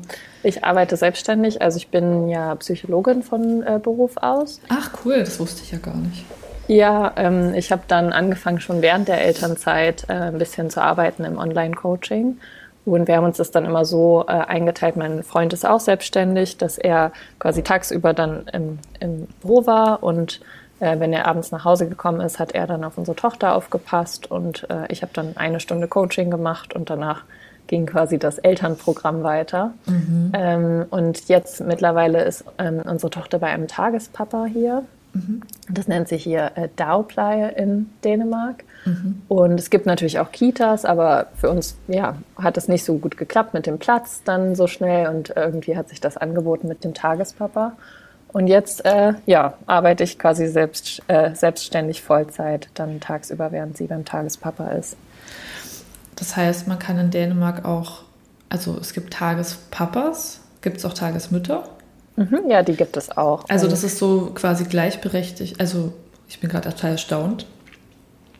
Ich arbeite selbstständig, also ich bin ja Psychologin von äh, Beruf aus. Ach cool, das wusste ich ja gar nicht. Ja, ähm, ich habe dann angefangen, schon während der Elternzeit äh, ein bisschen zu arbeiten im Online-Coaching. Und wir haben uns das dann immer so äh, eingeteilt. Mein Freund ist auch selbstständig, dass er quasi tagsüber dann im, im Büro war und äh, wenn er abends nach Hause gekommen ist, hat er dann auf unsere Tochter aufgepasst und äh, ich habe dann eine Stunde Coaching gemacht und danach ging quasi das Elternprogramm weiter. Mhm. Ähm, und jetzt mittlerweile ist ähm, unsere Tochter bei einem Tagespapa hier. Mhm. Das nennt sich hier äh, Daupleie in Dänemark. Mhm. Und es gibt natürlich auch Kitas, aber für uns ja, hat es nicht so gut geklappt mit dem Platz dann so schnell und irgendwie hat sich das angeboten mit dem Tagespapa. Und jetzt äh, ja, arbeite ich quasi selbst, äh, selbstständig Vollzeit, dann tagsüber, während sie beim Tagespapa ist. Das heißt, man kann in Dänemark auch, also es gibt Tagespapas, gibt es auch Tagesmütter? Mhm, ja, die gibt es auch. Also das ist so quasi gleichberechtigt. Also ich bin gerade total erstaunt.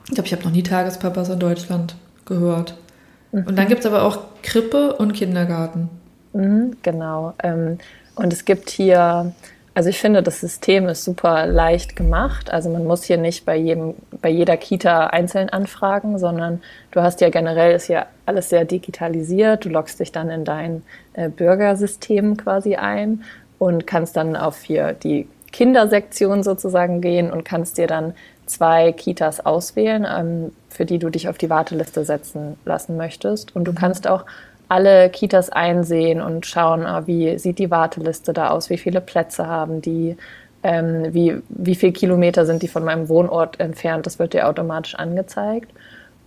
Ich glaube, ich habe noch nie Tagespapas in Deutschland gehört. Mhm. Und dann gibt es aber auch Krippe und Kindergarten. Mhm, genau. Ähm, und es gibt hier also ich finde, das System ist super leicht gemacht. Also man muss hier nicht bei jedem, bei jeder Kita einzeln anfragen, sondern du hast ja generell ist ja alles sehr digitalisiert. Du loggst dich dann in dein äh, Bürgersystem quasi ein und kannst dann auf hier die Kindersektion sozusagen gehen und kannst dir dann zwei Kitas auswählen, ähm, für die du dich auf die Warteliste setzen lassen möchtest. Und du kannst auch alle Kitas einsehen und schauen, ah, wie sieht die Warteliste da aus, wie viele Plätze haben die, ähm, wie, wie viele Kilometer sind die von meinem Wohnort entfernt. Das wird dir automatisch angezeigt.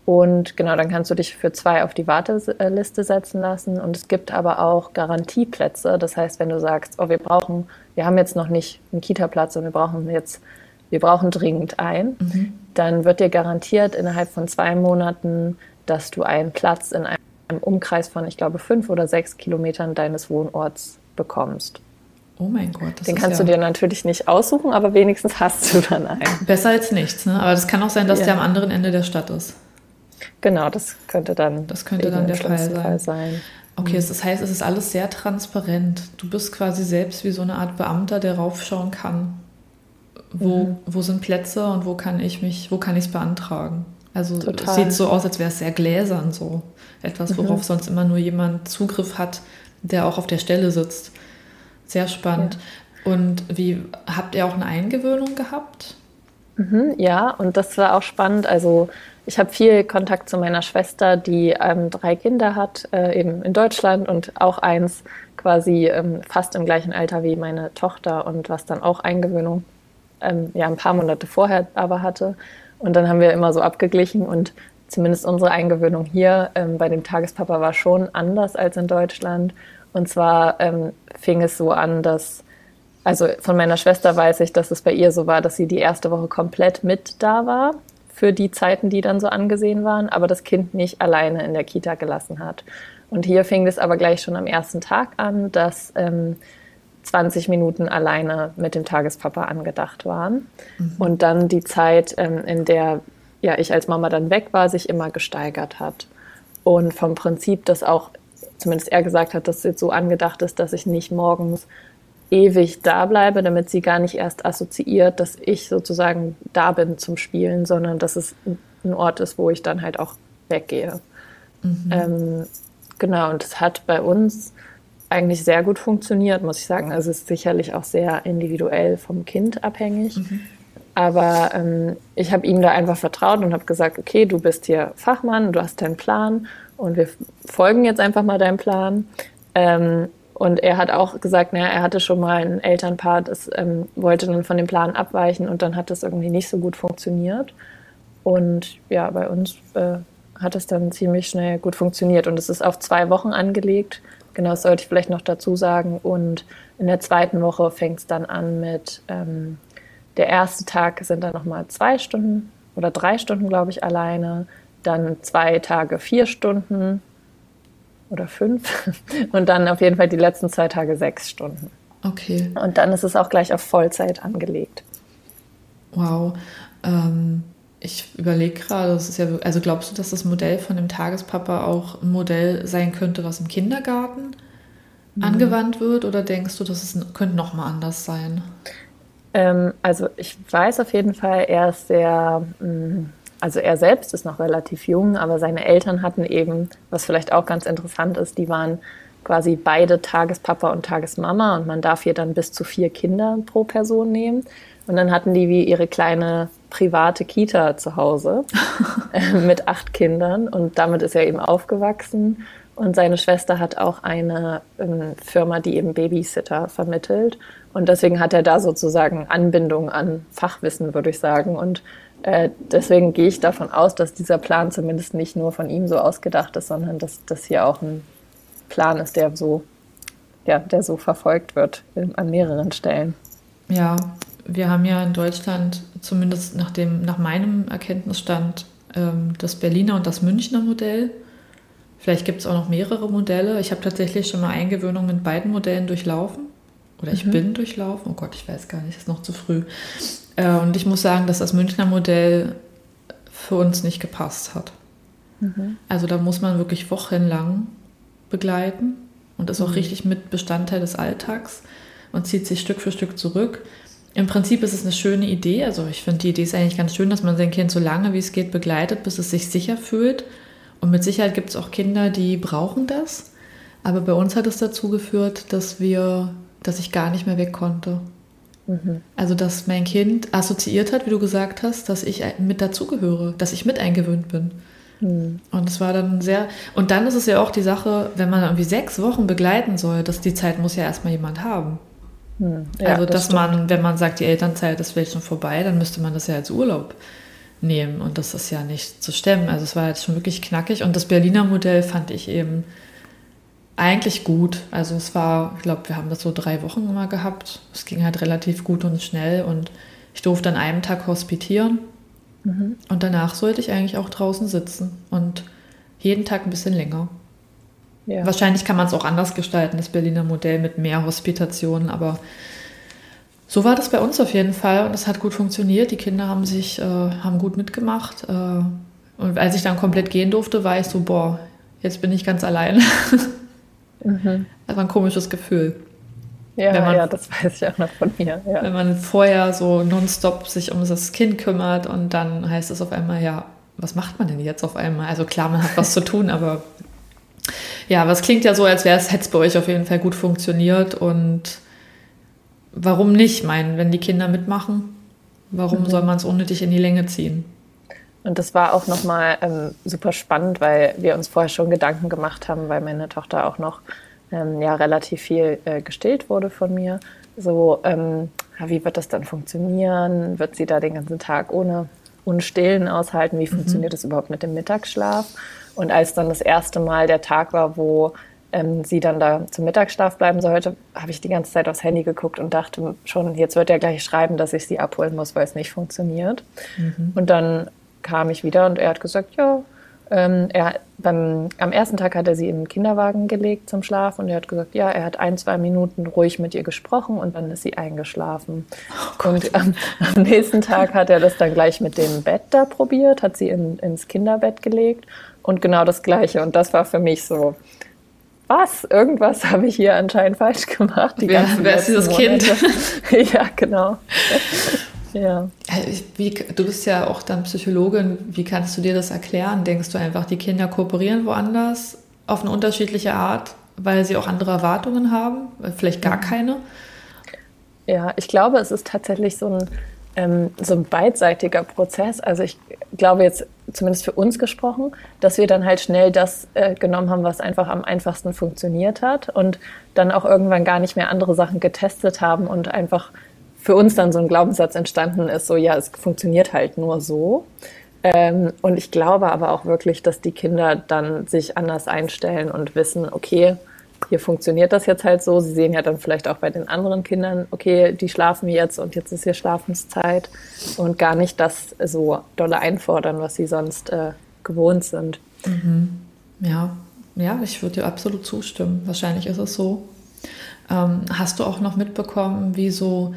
Und genau, dann kannst du dich für zwei auf die Warteliste setzen lassen. Und es gibt aber auch Garantieplätze. Das heißt, wenn du sagst, oh, wir brauchen, wir haben jetzt noch nicht einen Kita-Platz und wir brauchen jetzt, wir brauchen dringend einen, mhm. dann wird dir garantiert innerhalb von zwei Monaten, dass du einen Platz in einem im Umkreis von, ich glaube, fünf oder sechs Kilometern deines Wohnorts bekommst. Oh mein Gott. Den kannst ja du dir natürlich nicht aussuchen, aber wenigstens hast du dann einen. Besser als nichts, ne? Aber das kann auch sein, dass ja. der am anderen Ende der Stadt ist. Genau, das könnte dann, das könnte dann der Fall sein. Fall sein. Okay, mhm. das heißt, es ist alles sehr transparent. Du bist quasi selbst wie so eine Art Beamter, der raufschauen kann. Wo, mhm. wo sind Plätze und wo kann ich mich, wo kann ich es beantragen? Also Total. es sieht so aus, als wäre es sehr gläsern so. Etwas, worauf mhm. sonst immer nur jemand Zugriff hat, der auch auf der Stelle sitzt. Sehr spannend. Ja. Und wie habt ihr auch eine Eingewöhnung gehabt? Mhm, ja, und das war auch spannend. Also ich habe viel Kontakt zu meiner Schwester, die ähm, drei Kinder hat, äh, eben in Deutschland und auch eins quasi ähm, fast im gleichen Alter wie meine Tochter und was dann auch Eingewöhnung ähm, ja ein paar Monate vorher aber hatte. Und dann haben wir immer so abgeglichen und zumindest unsere Eingewöhnung hier ähm, bei dem Tagespapa war schon anders als in Deutschland. Und zwar ähm, fing es so an, dass, also von meiner Schwester weiß ich, dass es bei ihr so war, dass sie die erste Woche komplett mit da war für die Zeiten, die dann so angesehen waren, aber das Kind nicht alleine in der Kita gelassen hat. Und hier fing es aber gleich schon am ersten Tag an, dass ähm, 20 Minuten alleine mit dem Tagespapa angedacht waren. Mhm. Und dann die Zeit, ähm, in der ja, ich als Mama dann weg war, sich immer gesteigert hat. Und vom Prinzip, dass auch, zumindest er gesagt hat, dass es jetzt so angedacht ist, dass ich nicht morgens ewig da bleibe, damit sie gar nicht erst assoziiert, dass ich sozusagen da bin zum Spielen, sondern dass es ein Ort ist, wo ich dann halt auch weggehe. Mhm. Ähm, genau, und es hat bei uns eigentlich sehr gut funktioniert, muss ich sagen. Also es ist sicherlich auch sehr individuell vom Kind abhängig. Mhm. Aber ähm, ich habe ihm da einfach vertraut und habe gesagt, okay, du bist hier Fachmann, du hast deinen Plan und wir folgen jetzt einfach mal deinem Plan. Ähm, und er hat auch gesagt, naja, er hatte schon mal ein Elternpaar, das ähm, wollte dann von dem Plan abweichen und dann hat das irgendwie nicht so gut funktioniert. Und ja, bei uns äh, hat es dann ziemlich schnell gut funktioniert. Und es ist auf zwei Wochen angelegt. Genau, das sollte ich vielleicht noch dazu sagen. Und in der zweiten Woche fängt es dann an mit, ähm, der erste Tag sind dann nochmal zwei Stunden oder drei Stunden, glaube ich, alleine. Dann zwei Tage vier Stunden oder fünf. *laughs* Und dann auf jeden Fall die letzten zwei Tage sechs Stunden. Okay. Und dann ist es auch gleich auf Vollzeit angelegt. Wow. Ähm, ich überlege gerade, das ist ja, also glaubst du, dass das Modell von dem Tagespapa auch ein Modell sein könnte, was im Kindergarten mhm. angewandt wird? Oder denkst du, dass es könnte noch mal anders sein? Ähm, also ich weiß auf jeden Fall, er ist sehr, mm, also er selbst ist noch relativ jung, aber seine Eltern hatten eben, was vielleicht auch ganz interessant ist, die waren quasi beide Tagespapa und Tagesmama und man darf hier dann bis zu vier Kinder pro Person nehmen. Und dann hatten die wie ihre kleine private Kita zu Hause *laughs* äh, mit acht Kindern und damit ist er eben aufgewachsen. Und seine Schwester hat auch eine ähm, Firma, die eben Babysitter vermittelt. Und deswegen hat er da sozusagen Anbindung an Fachwissen, würde ich sagen. Und äh, deswegen gehe ich davon aus, dass dieser Plan zumindest nicht nur von ihm so ausgedacht ist, sondern dass das hier auch ein Plan ist, der so, ja, der so verfolgt wird an mehreren Stellen. Ja, wir haben ja in Deutschland, zumindest nach, dem, nach meinem Erkenntnisstand, ähm, das Berliner und das Münchner Modell. Vielleicht gibt es auch noch mehrere Modelle. Ich habe tatsächlich schon mal Eingewöhnung mit beiden Modellen durchlaufen. Oder ich mhm. bin durchlaufen. Oh Gott, ich weiß gar nicht, ist noch zu früh. Äh, und ich muss sagen, dass das Münchner Modell für uns nicht gepasst hat. Mhm. Also da muss man wirklich wochenlang begleiten und ist auch mhm. richtig mit Bestandteil des Alltags und zieht sich Stück für Stück zurück. Im Prinzip ist es eine schöne Idee. Also ich finde die Idee ist eigentlich ganz schön, dass man sein Kind so lange wie es geht begleitet, bis es sich sicher fühlt. Und mit Sicherheit gibt es auch Kinder, die brauchen das. Aber bei uns hat es dazu geführt, dass wir, dass ich gar nicht mehr weg konnte. Mhm. Also dass mein Kind assoziiert hat, wie du gesagt hast, dass ich mit dazugehöre, dass ich mit eingewöhnt bin. Mhm. Und es war dann sehr. Und dann ist es ja auch die Sache, wenn man irgendwie sechs Wochen begleiten soll, dass die Zeit muss ja erstmal jemand haben. Hm, ja, also, das dass man, wenn man sagt, die Elternzeit ist vielleicht schon vorbei, dann müsste man das ja als Urlaub nehmen. Und das ist ja nicht zu stemmen. Also, es war jetzt schon wirklich knackig. Und das Berliner Modell fand ich eben eigentlich gut. Also, es war, ich glaube, wir haben das so drei Wochen immer gehabt. Es ging halt relativ gut und schnell. Und ich durfte an einem Tag hospitieren. Mhm. Und danach sollte ich eigentlich auch draußen sitzen. Und jeden Tag ein bisschen länger. Ja. Wahrscheinlich kann man es auch anders gestalten, das Berliner Modell mit mehr Hospitationen, aber so war das bei uns auf jeden Fall und es hat gut funktioniert. Die Kinder haben sich, äh, haben gut mitgemacht. Äh, und als ich dann komplett gehen durfte, war ich so, boah, jetzt bin ich ganz allein. *laughs* mhm. Das war ein komisches Gefühl. Ja, man, ja, das weiß ich auch noch von mir. Ja. Wenn man vorher so nonstop sich um das Kind kümmert und dann heißt es auf einmal, ja, was macht man denn jetzt auf einmal? Also klar, man hat was zu tun, aber ja, aber es klingt ja so, als wäre es, hätte es bei euch auf jeden Fall gut funktioniert und warum nicht? Ich meine, wenn die Kinder mitmachen, warum mhm. soll man es unnötig in die Länge ziehen? Und das war auch nochmal ähm, super spannend, weil wir uns vorher schon Gedanken gemacht haben, weil meine Tochter auch noch ähm, ja, relativ viel äh, gestillt wurde von mir. So, ähm, wie wird das dann funktionieren? Wird sie da den ganzen Tag ohne, ohne Stillen aushalten? Wie mhm. funktioniert das überhaupt mit dem Mittagsschlaf? Und als dann das erste Mal der Tag war, wo ähm, sie dann da zum Mittagsschlaf bleiben sollte, habe ich die ganze Zeit aufs Handy geguckt und dachte schon, jetzt wird er gleich schreiben, dass ich sie abholen muss, weil es nicht funktioniert. Mhm. Und dann kam ich wieder und er hat gesagt, ja, ähm, er, beim, am ersten Tag hat er sie in den Kinderwagen gelegt zum Schlaf und er hat gesagt, ja, er hat ein, zwei Minuten ruhig mit ihr gesprochen und dann ist sie eingeschlafen. Oh und ähm, am nächsten Tag hat er das dann gleich mit dem Bett da probiert, hat sie in, ins Kinderbett gelegt und genau das Gleiche. Und das war für mich so, was? Irgendwas habe ich hier anscheinend falsch gemacht. Die wer, wer ist dieses Monate. Kind? *laughs* ja, genau. *laughs* ja. Wie, du bist ja auch dann Psychologin. Wie kannst du dir das erklären? Denkst du einfach, die Kinder kooperieren woanders auf eine unterschiedliche Art, weil sie auch andere Erwartungen haben? Vielleicht gar keine? Ja, ich glaube, es ist tatsächlich so ein ähm, so ein beidseitiger Prozess. Also ich glaube jetzt zumindest für uns gesprochen, dass wir dann halt schnell das äh, genommen haben, was einfach am einfachsten funktioniert hat und dann auch irgendwann gar nicht mehr andere Sachen getestet haben und einfach für uns dann so ein Glaubenssatz entstanden ist, so ja, es funktioniert halt nur so. Ähm, und ich glaube aber auch wirklich, dass die Kinder dann sich anders einstellen und wissen, okay, hier funktioniert das jetzt halt so. Sie sehen ja dann vielleicht auch bei den anderen Kindern, okay, die schlafen jetzt und jetzt ist hier Schlafenszeit und gar nicht das so dolle einfordern, was sie sonst äh, gewohnt sind. Mhm. Ja, ja, ich würde dir absolut zustimmen. Wahrscheinlich ist es so. Ähm, hast du auch noch mitbekommen, wie so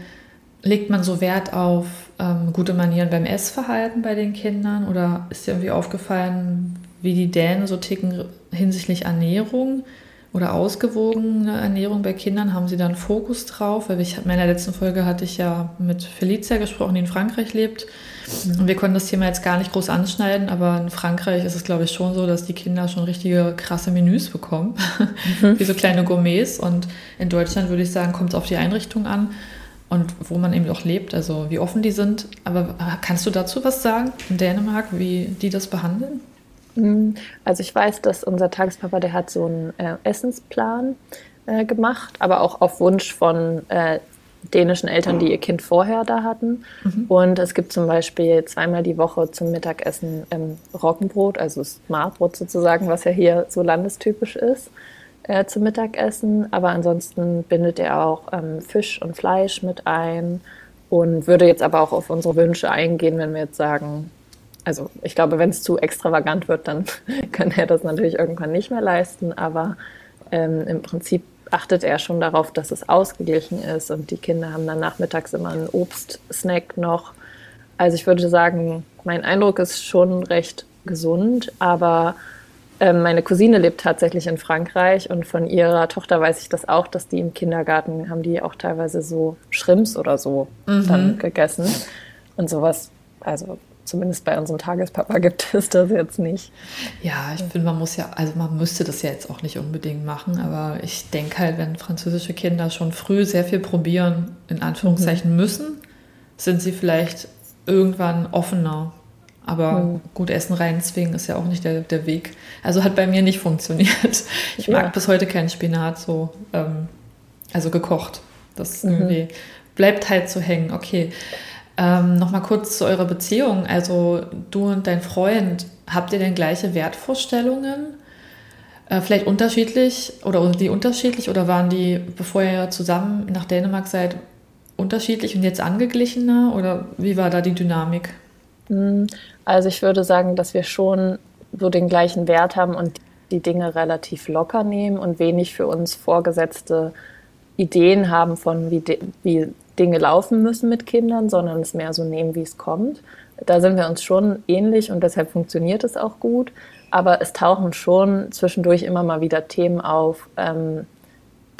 legt man so Wert auf ähm, gute Manieren beim Essverhalten bei den Kindern? Oder ist dir irgendwie aufgefallen, wie die Dänen so ticken hinsichtlich Ernährung? Oder ausgewogene Ernährung bei Kindern? Haben Sie da einen Fokus drauf? Weil ich, in meiner letzten Folge hatte ich ja mit Felicia gesprochen, die in Frankreich lebt. Und wir konnten das Thema jetzt gar nicht groß anschneiden, aber in Frankreich ist es, glaube ich, schon so, dass die Kinder schon richtige krasse Menüs bekommen, mhm. *laughs* wie so kleine Gourmets. Und in Deutschland würde ich sagen, kommt es auf die Einrichtung an und wo man eben auch lebt, also wie offen die sind. Aber kannst du dazu was sagen in Dänemark, wie die das behandeln? Mm, also ich weiß, dass unser Tagespapa, der hat so einen äh, Essensplan äh, gemacht, aber auch auf Wunsch von äh, dänischen Eltern, die ihr Kind vorher da hatten. Mhm. Und es gibt zum Beispiel zweimal die Woche zum Mittagessen ähm, Roggenbrot, also Smartbrot sozusagen, was ja hier so landestypisch ist, äh, zum Mittagessen. Aber ansonsten bindet er auch ähm, Fisch und Fleisch mit ein und würde jetzt aber auch auf unsere Wünsche eingehen, wenn wir jetzt sagen, also ich glaube, wenn es zu extravagant wird, dann *laughs* kann er das natürlich irgendwann nicht mehr leisten. Aber ähm, im Prinzip achtet er schon darauf, dass es ausgeglichen ist und die Kinder haben dann nachmittags immer einen Obstsnack noch. Also ich würde sagen, mein Eindruck ist schon recht gesund, aber ähm, meine Cousine lebt tatsächlich in Frankreich und von ihrer Tochter weiß ich das auch, dass die im Kindergarten haben die auch teilweise so Schrimps oder so mhm. dann gegessen und sowas. Also zumindest bei unserem Tagespapa gibt es das jetzt nicht. Ja, ich finde, man muss ja, also man müsste das ja jetzt auch nicht unbedingt machen, aber ich denke halt, wenn französische Kinder schon früh sehr viel probieren, in Anführungszeichen mhm. müssen, sind sie vielleicht irgendwann offener. Aber mhm. gut Essen reinzwingen ist ja auch nicht der, der Weg. Also hat bei mir nicht funktioniert. Ich mag ja. bis heute keinen Spinat so, ähm, also gekocht. Das mhm. irgendwie bleibt halt so hängen. Okay. Ähm, Nochmal kurz zu eurer Beziehung. Also du und dein Freund, habt ihr denn gleiche Wertvorstellungen? Äh, vielleicht unterschiedlich oder die unterschiedlich oder waren die, bevor ihr zusammen nach Dänemark seid, unterschiedlich und jetzt angeglichener oder wie war da die Dynamik? Hm, also ich würde sagen, dass wir schon so den gleichen Wert haben und die Dinge relativ locker nehmen und wenig für uns vorgesetzte Ideen haben von, wie, wie Dinge laufen müssen mit Kindern, sondern es mehr so nehmen, wie es kommt. Da sind wir uns schon ähnlich und deshalb funktioniert es auch gut. Aber es tauchen schon zwischendurch immer mal wieder Themen auf, ähm,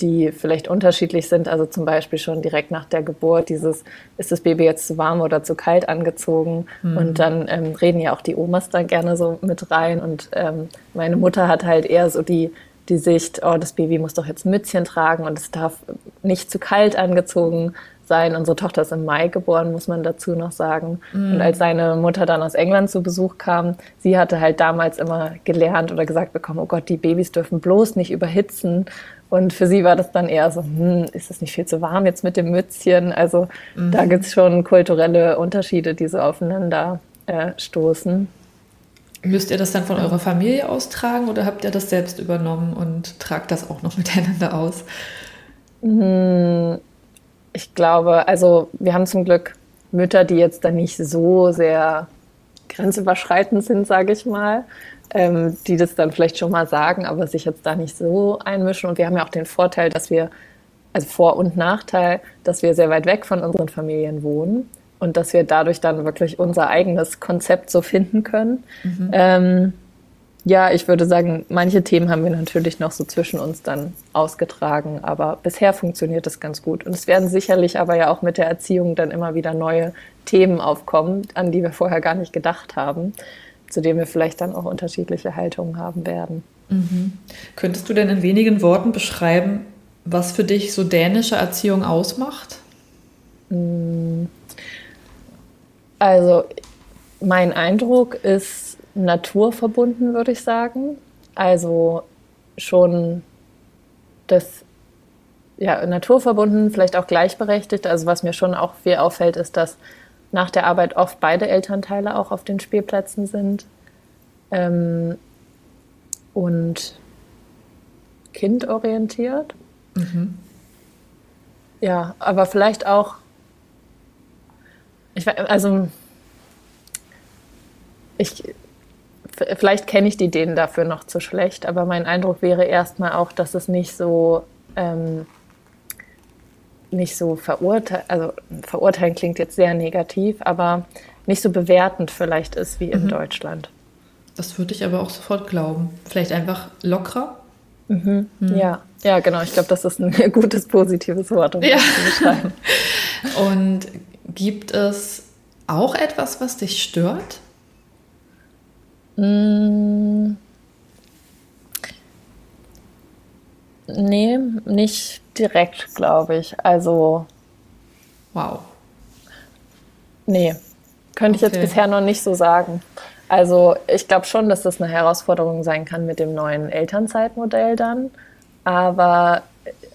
die vielleicht unterschiedlich sind. Also zum Beispiel schon direkt nach der Geburt dieses, ist das Baby jetzt zu warm oder zu kalt angezogen? Mhm. Und dann ähm, reden ja auch die Omas da gerne so mit rein. Und ähm, meine Mutter hat halt eher so die, die Sicht, oh, das Baby muss doch jetzt ein Mützchen tragen und es darf nicht zu kalt angezogen sein. Unsere Tochter ist im Mai geboren, muss man dazu noch sagen. Mhm. Und als seine Mutter dann aus England zu Besuch kam, sie hatte halt damals immer gelernt oder gesagt bekommen, oh Gott, die Babys dürfen bloß nicht überhitzen. Und für sie war das dann eher so, hm, ist das nicht viel zu warm jetzt mit dem Mützchen? Also mhm. da gibt es schon kulturelle Unterschiede, die so aufeinander äh, stoßen. Müsst ihr das dann von eurer Familie austragen oder habt ihr das selbst übernommen und tragt das auch noch *laughs* miteinander aus? Ich glaube, also wir haben zum Glück Mütter, die jetzt da nicht so sehr grenzüberschreitend sind, sage ich mal, ähm, die das dann vielleicht schon mal sagen, aber sich jetzt da nicht so einmischen. Und wir haben ja auch den Vorteil, dass wir, also Vor- und Nachteil, dass wir sehr weit weg von unseren Familien wohnen und dass wir dadurch dann wirklich unser eigenes Konzept so finden können. Mhm. Ähm, ja, ich würde sagen, manche Themen haben wir natürlich noch so zwischen uns dann ausgetragen, aber bisher funktioniert das ganz gut. Und es werden sicherlich aber ja auch mit der Erziehung dann immer wieder neue Themen aufkommen, an die wir vorher gar nicht gedacht haben, zu denen wir vielleicht dann auch unterschiedliche Haltungen haben werden. Mhm. Könntest du denn in wenigen Worten beschreiben, was für dich so dänische Erziehung ausmacht? Mm. Also, mein Eindruck ist, naturverbunden, würde ich sagen. Also schon das ja, naturverbunden, vielleicht auch gleichberechtigt. Also was mir schon auch viel auffällt, ist, dass nach der Arbeit oft beide Elternteile auch auf den Spielplätzen sind. Ähm, und kindorientiert. Mhm. Ja, aber vielleicht auch, ich, also ich, vielleicht kenne ich die Ideen dafür noch zu schlecht, aber mein Eindruck wäre erstmal auch, dass es nicht so ähm, nicht so verurteilen, also verurteilen klingt jetzt sehr negativ, aber nicht so bewertend vielleicht ist wie in mhm. Deutschland. Das würde ich aber auch sofort glauben. Vielleicht einfach lockerer. Mhm. Mhm. Ja, ja, genau. Ich glaube, das ist ein *laughs* gutes positives Wort, um ja. das zu beschreiben. *laughs* Und gibt es auch etwas, was dich stört? Mm. Nee, nicht direkt, glaube ich. Also. Wow. Nee, könnte ich jetzt bisher noch nicht so sagen. Also ich glaube schon, dass das eine Herausforderung sein kann mit dem neuen Elternzeitmodell dann. Aber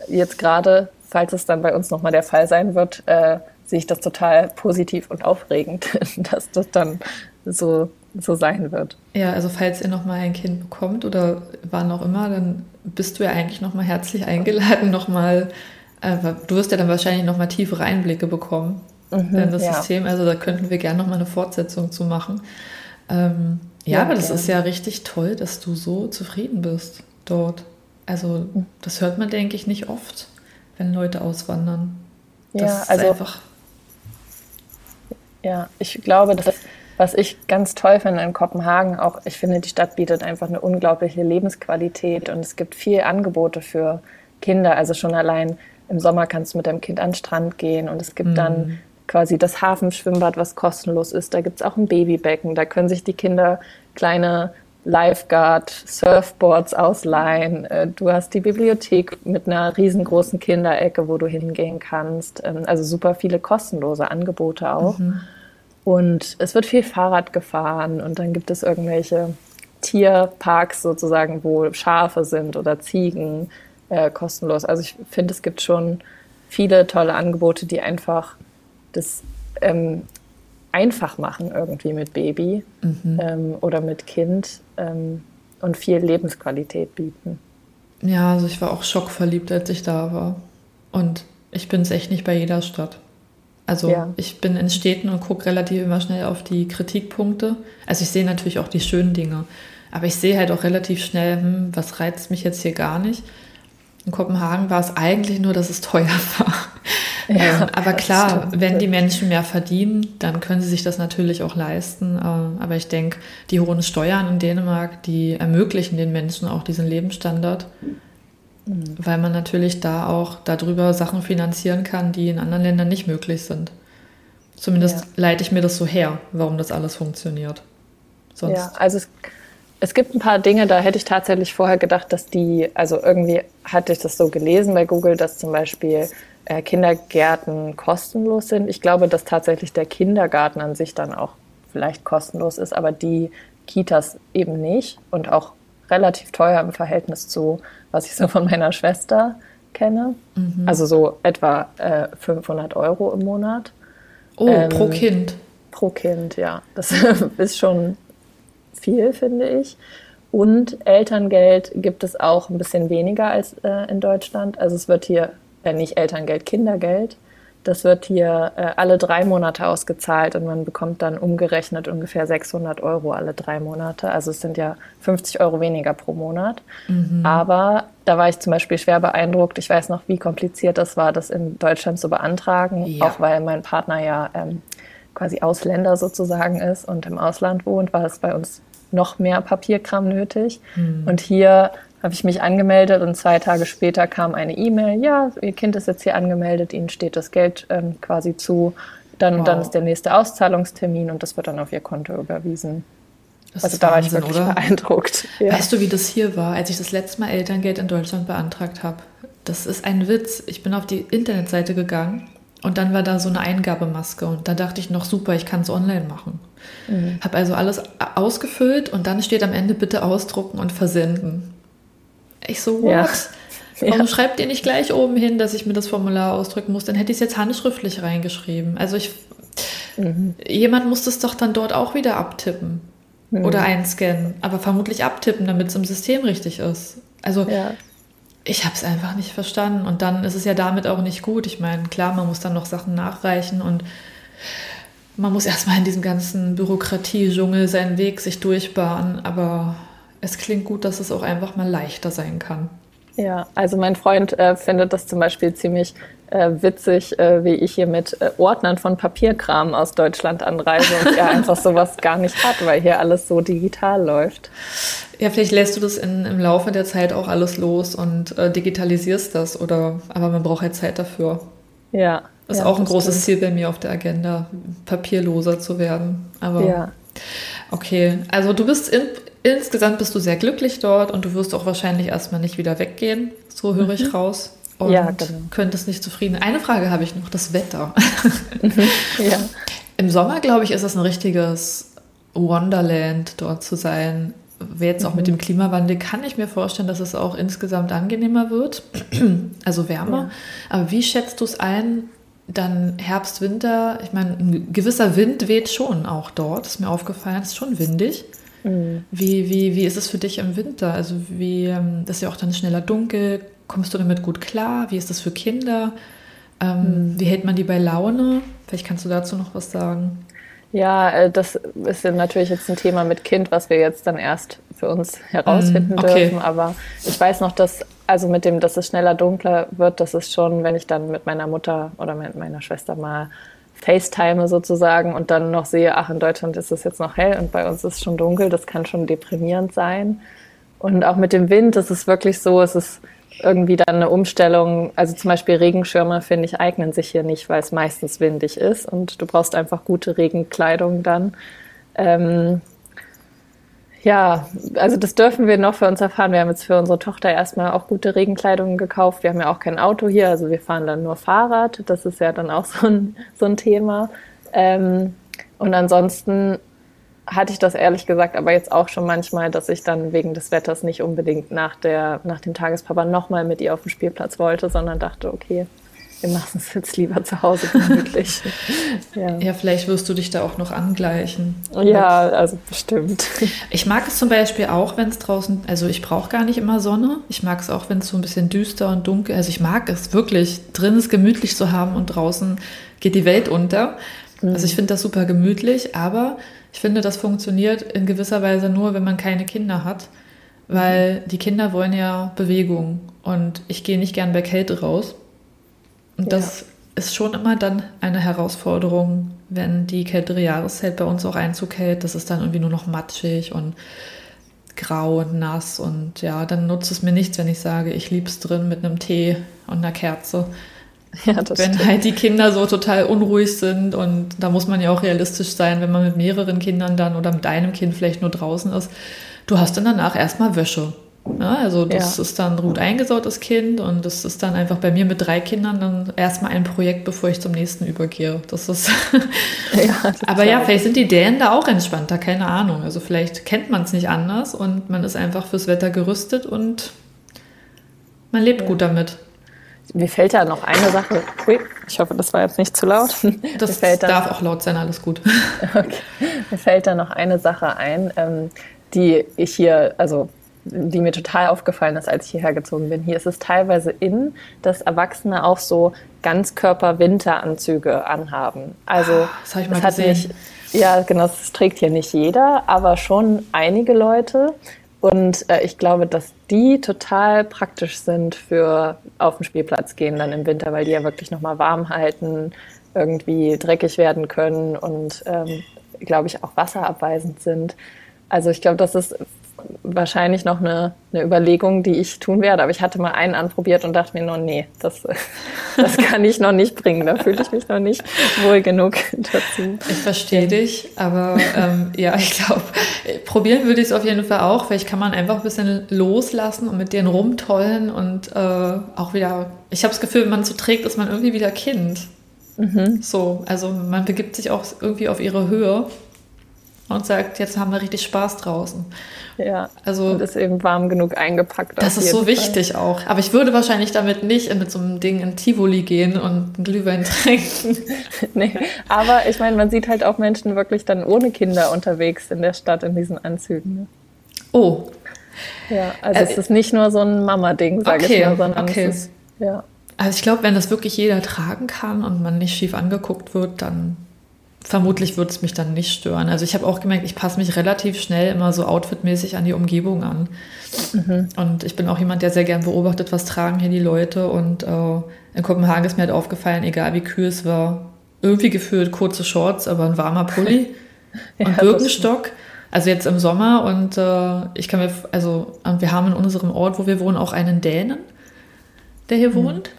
jetzt gerade, falls es dann bei uns nochmal der Fall sein wird, äh, sehe ich das total positiv und aufregend, *laughs* dass das dann so so sein wird. Ja, also falls ihr nochmal ein Kind bekommt oder wann auch immer, dann bist du ja eigentlich nochmal herzlich eingeladen, nochmal, äh, du wirst ja dann wahrscheinlich nochmal tiefere Einblicke bekommen mhm, in das ja. System. Also da könnten wir gerne nochmal eine Fortsetzung zu machen. Ähm, ja, ja, aber das ist ja richtig toll, dass du so zufrieden bist dort. Also das hört man, denke ich, nicht oft, wenn Leute auswandern. Das ja, also einfach. Ja, ich glaube, dass was ich ganz toll finde in Kopenhagen, auch ich finde, die Stadt bietet einfach eine unglaubliche Lebensqualität und es gibt viel Angebote für Kinder. Also schon allein im Sommer kannst du mit deinem Kind an den Strand gehen und es gibt mhm. dann quasi das Hafenschwimmbad, was kostenlos ist. Da gibt es auch ein Babybecken. Da können sich die Kinder kleine Lifeguard, Surfboards ausleihen. Äh, du hast die Bibliothek mit einer riesengroßen Kinderecke, wo du hingehen kannst. Ähm, also super viele kostenlose Angebote auch. Mhm. Und es wird viel Fahrrad gefahren und dann gibt es irgendwelche Tierparks sozusagen, wo Schafe sind oder Ziegen äh, kostenlos. Also ich finde, es gibt schon viele tolle Angebote, die einfach das ähm, einfach machen irgendwie mit Baby mhm. ähm, oder mit Kind ähm, und viel Lebensqualität bieten. Ja, also ich war auch schockverliebt, als ich da war. Und ich bin es echt nicht bei jeder Stadt. Also ja. ich bin in Städten und gucke relativ immer schnell auf die Kritikpunkte. Also ich sehe natürlich auch die schönen Dinge, aber ich sehe halt auch relativ schnell, hm, was reizt mich jetzt hier gar nicht. In Kopenhagen war es eigentlich nur, dass es teuer *laughs* war. Ja, ähm, aber klar, wenn die Menschen mehr verdienen, dann können sie sich das natürlich auch leisten. Ähm, aber ich denke, die hohen Steuern in Dänemark, die ermöglichen den Menschen auch diesen Lebensstandard. Mhm. Weil man natürlich da auch darüber Sachen finanzieren kann, die in anderen Ländern nicht möglich sind. Zumindest ja. leite ich mir das so her, warum das alles funktioniert. Sonst ja, also es, es gibt ein paar Dinge, da hätte ich tatsächlich vorher gedacht, dass die, also irgendwie hatte ich das so gelesen bei Google, dass zum Beispiel äh, Kindergärten kostenlos sind. Ich glaube, dass tatsächlich der Kindergarten an sich dann auch vielleicht kostenlos ist, aber die Kitas eben nicht und auch relativ teuer im Verhältnis zu was ich so von meiner Schwester kenne. Mhm. Also so etwa äh, 500 Euro im Monat. Oh, ähm, pro Kind. Pro Kind, ja. Das *laughs* ist schon viel, finde ich. Und Elterngeld gibt es auch ein bisschen weniger als äh, in Deutschland. Also es wird hier, äh, nicht Elterngeld, Kindergeld. Das wird hier äh, alle drei Monate ausgezahlt und man bekommt dann umgerechnet ungefähr 600 Euro alle drei Monate. Also es sind ja 50 Euro weniger pro Monat. Mhm. Aber da war ich zum Beispiel schwer beeindruckt. Ich weiß noch, wie kompliziert das war, das in Deutschland zu beantragen, ja. auch weil mein Partner ja ähm, quasi Ausländer sozusagen ist und im Ausland wohnt, war es bei uns noch mehr Papierkram nötig. Mhm. Und hier habe ich mich angemeldet und zwei Tage später kam eine E-Mail, ja, Ihr Kind ist jetzt hier angemeldet, Ihnen steht das Geld ähm, quasi zu. Dann, wow. dann ist der nächste Auszahlungstermin und das wird dann auf Ihr Konto überwiesen. Das also da Wahnsinn, war ich wirklich oder? beeindruckt. Ja. Weißt du, wie das hier war, als ich das letzte Mal Elterngeld in Deutschland beantragt habe? Das ist ein Witz. Ich bin auf die Internetseite gegangen und dann war da so eine Eingabemaske und da dachte ich noch, super, ich kann es online machen. Mhm. Habe also alles ausgefüllt und dann steht am Ende bitte ausdrucken und versenden. Ich so, what? *laughs* Ja. Warum ja. schreibt ihr nicht gleich oben hin, dass ich mir das Formular ausdrücken muss? Dann hätte ich es jetzt handschriftlich reingeschrieben. Also ich, mhm. jemand muss das doch dann dort auch wieder abtippen mhm. oder einscannen, aber vermutlich abtippen, damit es im System richtig ist. Also ja. ich habe es einfach nicht verstanden und dann ist es ja damit auch nicht gut. Ich meine, klar, man muss dann noch Sachen nachreichen und man muss erstmal in diesem ganzen Bürokratie-Dschungel seinen Weg sich durchbahnen, aber es klingt gut, dass es auch einfach mal leichter sein kann. Ja, also mein Freund äh, findet das zum Beispiel ziemlich äh, witzig, äh, wie ich hier mit äh, Ordnern von Papierkram aus Deutschland anreise und er einfach sowas gar nicht hat, weil hier alles so digital läuft. Ja, vielleicht lässt du das in, im Laufe der Zeit auch alles los und äh, digitalisierst das, oder aber man braucht halt Zeit dafür. Ja. Das ist ja, auch ein großes stimmt. Ziel bei mir auf der Agenda, papierloser zu werden. Aber ja. Okay, also du bist in, insgesamt bist du sehr glücklich dort und du wirst auch wahrscheinlich erstmal nicht wieder weggehen. So höre ich mhm. raus. Und ja, genau. könntest nicht zufrieden. Eine Frage habe ich noch: das Wetter. *laughs* Mhm. ja. Im Sommer, glaube ich, ist es ein richtiges Wonderland, dort zu sein. Jetzt auch mhm. mit dem Klimawandel kann ich mir vorstellen, dass es auch insgesamt angenehmer wird, *clears throat* also wärmer. Ja. Aber wie schätzt du es ein, dann Herbst, Winter? Ich meine, ein gewisser Wind weht schon auch dort, ist mir aufgefallen, es ist schon windig. Mhm. Wie, wie, wie ist es für dich im Winter? Also wie, ähm, das ist ja auch dann schneller dunkel. Kommst du damit gut klar? Wie ist das für Kinder? Ähm, mhm. Wie hält man die bei Laune? Vielleicht kannst du dazu noch was sagen. Ja, äh, das ist natürlich jetzt ein Thema mit Kind, was wir jetzt dann erst für uns herausfinden mm, okay. dürfen. Aber ich weiß noch, dass, also mit dem, dass es schneller dunkler wird, das ist schon, wenn ich dann mit meiner Mutter oder mit meiner Schwester mal FaceTime sozusagen und dann noch sehe, ach, in Deutschland ist es jetzt noch hell und bei uns ist es schon dunkel, das kann schon deprimierend sein. Und auch mit dem Wind, das ist wirklich so, es ist irgendwie dann eine Umstellung. Also zum Beispiel Regenschirme, finde ich, eignen sich hier nicht, weil es meistens windig ist und du brauchst einfach gute Regenkleidung dann. Ähm, ja, also das dürfen wir noch für uns erfahren. Wir haben jetzt für unsere Tochter erstmal auch gute Regenkleidung gekauft. Wir haben ja auch kein Auto hier, also wir fahren dann nur Fahrrad. Das ist ja dann auch *laughs* so ein, so ein Thema. Ähm, und ansonsten hatte ich das ehrlich gesagt aber jetzt auch schon manchmal, dass ich dann wegen des Wetters nicht unbedingt nach, der, nach dem Tagespapa nochmal mit ihr auf den Spielplatz wollte, sondern dachte, okay, wir machen es jetzt lieber zu Hause gemütlich. *laughs* ja. ja, vielleicht wirst du dich da auch noch angleichen. Ja, also bestimmt. Ich mag es zum Beispiel auch, wenn es draußen, also ich brauche gar nicht immer Sonne. Ich mag es auch, wenn es so ein bisschen düster und dunkel, also ich mag es wirklich, drin es gemütlich zu haben und draußen geht die Welt unter. Mhm. Also ich finde das super gemütlich, aber ich finde, das funktioniert in gewisser Weise nur, wenn man keine Kinder hat, weil die Kinder wollen ja Bewegung und ich gehe nicht gern bei Kälte raus. Und das ja. ist schon immer dann eine Herausforderung, wenn die kältere Jahreszeit bei uns auch Einzug hält. Das ist dann irgendwie nur noch matschig und grau und nass. Und ja, dann nutzt es mir nichts, wenn ich sage, ich liebe es drin mit einem Tee und einer Kerze. Ja, wenn stimmt. halt die Kinder so total unruhig sind und da muss man ja auch realistisch sein, wenn man mit mehreren Kindern dann oder mit einem Kind vielleicht nur draußen ist. Du hast dann danach erstmal Wäsche. Ja, also das ja. ist dann gut eingesautes Kind und das ist dann einfach bei mir mit drei Kindern dann erstmal ein Projekt, bevor ich zum nächsten übergehe. Das ist. *laughs* ja, Aber ja, vielleicht sind die Dänen da auch entspannter, keine Ahnung. Also vielleicht kennt man es nicht anders und man ist einfach fürs Wetter gerüstet und man lebt ja. gut damit. Mir fällt da noch eine Sache. Ui, ich hoffe, das war jetzt nicht zu laut. *laughs* Das darf auch laut sein, alles gut. *laughs* Okay. Mir fällt da noch eine Sache ein, ähm, die ich hier, also die mir total aufgefallen ist, als ich hierher gezogen bin. Hier ist es teilweise in, dass Erwachsene auch so Ganzkörper-Winteranzüge anhaben. Also ah, das habe ich mal gesehen. Nicht, ja, genau, das trägt hier nicht jeder, aber schon einige Leute. Und äh, ich glaube, dass die total praktisch sind für auf den Spielplatz gehen dann im Winter, weil die ja wirklich nochmal warm halten, irgendwie dreckig werden können und, ähm, glaube ich, auch wasserabweisend sind. Also ich glaube, das ist wahrscheinlich noch eine, eine Überlegung, die ich tun werde. Aber ich hatte mal einen anprobiert und dachte mir noch, nee, das, *laughs* das kann ich noch nicht bringen. Da fühle ich mich noch nicht wohl genug *laughs* dazu. Ich verstehe dich, aber ähm, ja, ich glaube, probieren würde ich es auf jeden Fall auch. Vielleicht kann man einfach ein bisschen loslassen und mit denen rumtollen und äh, auch wieder, ich habe das Gefühl, wenn man so trägt, ist man irgendwie wieder Kind. Mhm. So, also man begibt sich auch irgendwie auf ihre Höhe und sagt, jetzt haben wir richtig Spaß draußen. Ja, also und ist eben warm genug eingepackt. Das ist so Fall. wichtig auch. Aber ich würde wahrscheinlich damit nicht mit so einem Ding in Tivoli gehen und einen Glühwein *laughs* trinken. nee, aber ich meine, man sieht halt auch Menschen wirklich dann ohne Kinder unterwegs in der Stadt in diesen Anzügen. Ne? Oh. Ja, also äh, es ist nicht nur so ein Mama-Ding, sage okay, ich mal, sondern okay. es ist, ja. Also ich glaube, wenn das wirklich jeder tragen kann und man nicht schief angeguckt wird, dann vermutlich würde es mich dann nicht stören. Also ich habe auch gemerkt, ich passe mich relativ schnell immer so outfitmäßig an die Umgebung an. Mhm. Und ich bin auch jemand, der sehr gern beobachtet, was tragen hier die Leute. Und äh, in Kopenhagen ist mir halt aufgefallen, egal wie kühl es war, irgendwie gefühlt kurze Shorts, aber ein warmer Pulli *laughs* ja, und Birkenstock. Also jetzt im Sommer und äh, ich kann mir, also wir haben in unserem Ort, wo wir wohnen, auch einen Dänen, der hier mhm. wohnt.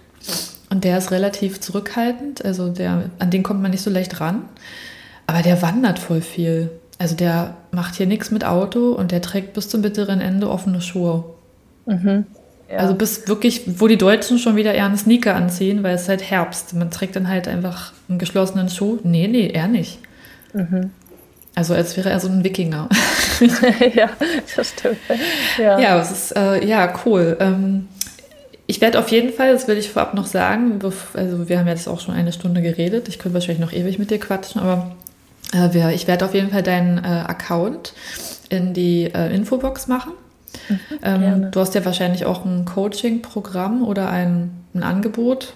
Und der ist relativ zurückhaltend, also der, an den kommt man nicht so leicht ran. Aber der wandert voll viel. Also der macht hier nichts mit Auto und der trägt bis zum bitteren Ende offene Schuhe. Mhm. Ja. Also bis wirklich, wo die Deutschen schon wieder eher einen Sneaker anziehen, weil es ist halt Herbst. Man trägt dann halt einfach einen geschlossenen Schuh. Nee, nee, er nicht. Mhm. Also als wäre er so ein Wikinger. *laughs* ja, das stimmt. *laughs* Ja, ja es ist äh, ja cool. Ähm, ich werde auf jeden Fall, das will ich vorab noch sagen, also wir haben jetzt auch schon eine Stunde geredet, ich könnte wahrscheinlich noch ewig mit dir quatschen, aber äh, ich werde auf jeden Fall deinen äh, Account in die äh, Infobox machen. Mhm, ähm, du hast ja wahrscheinlich auch ein Coaching-Programm oder ein, ein Angebot.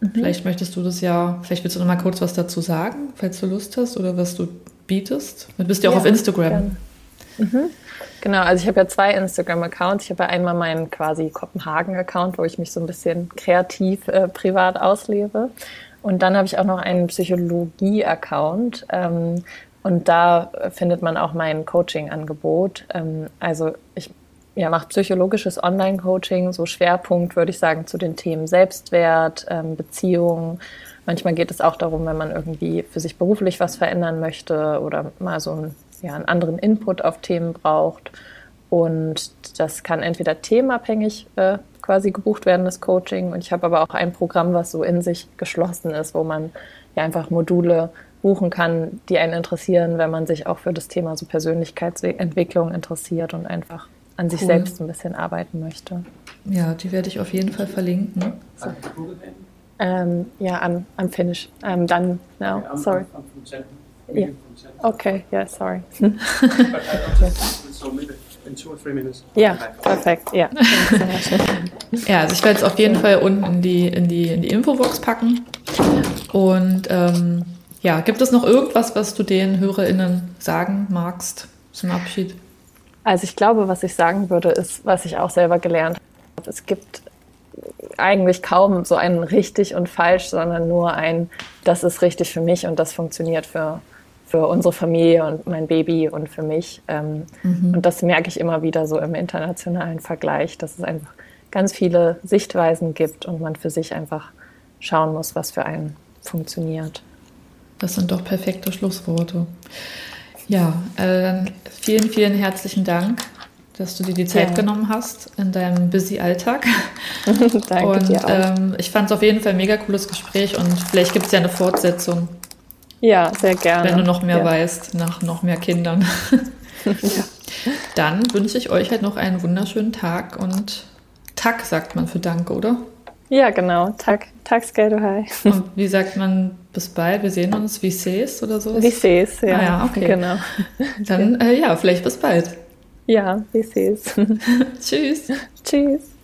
Mhm. Vielleicht möchtest du das ja, vielleicht willst du noch mal kurz was dazu sagen, falls du Lust hast oder was du bietest. Du bist ja auch ja, auf Instagram. Mhm. Genau, also ich habe ja zwei Instagram-Accounts. Ich habe ja einmal meinen quasi Kopenhagen-Account, wo ich mich so ein bisschen kreativ äh, privat auslebe. Und dann habe ich auch noch einen Psychologie-Account. Ähm, und da findet man auch mein Coaching-Angebot. Ähm, also ich ja, mache psychologisches Online-Coaching, so Schwerpunkt würde ich sagen zu den Themen Selbstwert, ähm, Beziehung. Manchmal geht es auch darum, wenn man irgendwie für sich beruflich was verändern möchte oder mal so ein ja, einen anderen Input auf Themen braucht. Und das kann entweder themenabhängig äh, quasi gebucht werden, das Coaching. Und ich habe aber auch ein Programm, was so in sich geschlossen ist, wo man ja einfach Module buchen kann, die einen interessieren, wenn man sich auch für das Thema so Persönlichkeitsentwicklung interessiert und einfach an cool. sich selbst ein bisschen arbeiten möchte. Ja, die werde ich auf jeden Fall verlinken. So. Ähm, ja, am, am Finish. Um, dann, no, sorry. Yeah. Okay, yeah, sorry. Ja, perfekt. Ja, ja also ich werde es auf jeden Fall unten in die, in die, in die Infobox packen. Und ähm, ja, gibt es noch irgendwas, was du den HörerInnen sagen magst zum Abschied? Also ich glaube, was ich sagen würde, ist, was ich auch selber gelernt habe. Es gibt eigentlich kaum so ein richtig und falsch, sondern nur ein, das ist richtig für mich und das funktioniert für, für unsere Familie und mein Baby und für mich. Ähm, mhm. Und das merke ich immer wieder so im internationalen Vergleich, dass es einfach ganz viele Sichtweisen gibt und man für sich einfach schauen muss, was für einen funktioniert. Das sind doch perfekte Schlussworte. Ja, äh, dann vielen, vielen herzlichen Dank, dass du dir die Zeit ja. genommen hast in deinem busy Alltag. *laughs* Danke und dir auch. Ähm, ich fand es auf jeden Fall ein mega cooles Gespräch und vielleicht gibt es ja eine Fortsetzung. Ja, sehr gerne. Wenn du noch mehr ja. weißt, nach noch mehr Kindern. *laughs* ja. Dann wünsche ich euch halt noch einen wunderschönen Tag und Tag sagt man für Danke, oder? Ja, genau. Tag, Tag hi. Und wie sagt man bis bald? Wir sehen uns. Wie sees oder so? Wie sees, ja. Ah, ja, okay. Genau. Dann, äh, ja, vielleicht bis bald. Ja, wie sees. *laughs* Tschüss. Tschüss.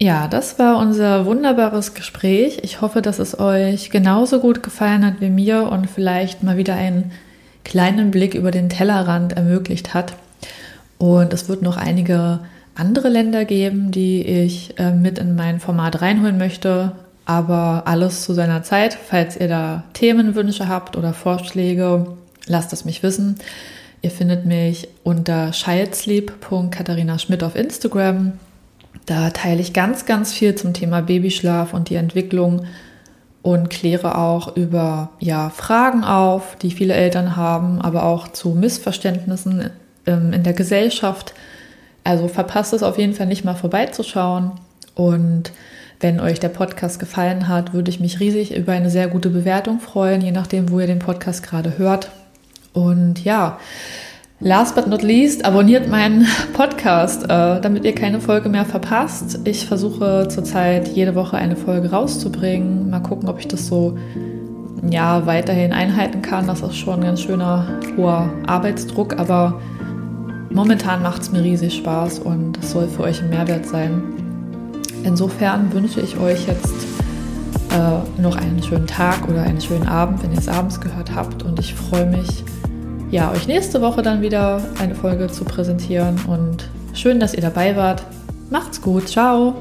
Ja, das war unser wunderbares Gespräch. Ich hoffe, dass es euch genauso gut gefallen hat wie mir und vielleicht mal wieder einen kleinen Blick über den Tellerrand ermöglicht hat. Und es wird noch einige andere Länder geben, die ich äh, mit in mein Format reinholen möchte. Aber alles zu seiner Zeit. Falls ihr da Themenwünsche habt oder Vorschläge, lasst es mich wissen. Ihr findet mich unter childsleep.katharina Schmidt auf Instagram. Da teile ich ganz, ganz viel zum Thema Babyschlaf und die Entwicklung und kläre auch über ja, Fragen auf, die viele Eltern haben, aber auch zu Missverständnissen ähm, in der Gesellschaft. Also verpasst es auf jeden Fall nicht mal vorbeizuschauen. Und wenn euch der Podcast gefallen hat, würde ich mich riesig über eine sehr gute Bewertung freuen, je nachdem, wo ihr den Podcast gerade hört. Und ja, last but not least, abonniert meinen *laughs* Podcast, äh, damit ihr keine Folge mehr verpasst. Ich versuche zurzeit jede Woche eine Folge rauszubringen. Mal gucken, ob ich das so ja, weiterhin einhalten kann. Das ist schon ein ganz schöner hoher Arbeitsdruck, aber momentan macht es mir riesig Spaß und das soll für euch ein Mehrwert sein. Insofern wünsche ich euch jetzt äh, noch einen schönen Tag oder einen schönen Abend, wenn ihr es abends gehört habt. Und ich freue mich, ja, euch nächste Woche dann wieder eine Folge zu präsentieren. Und schön, dass ihr dabei wart. Macht's gut. Ciao.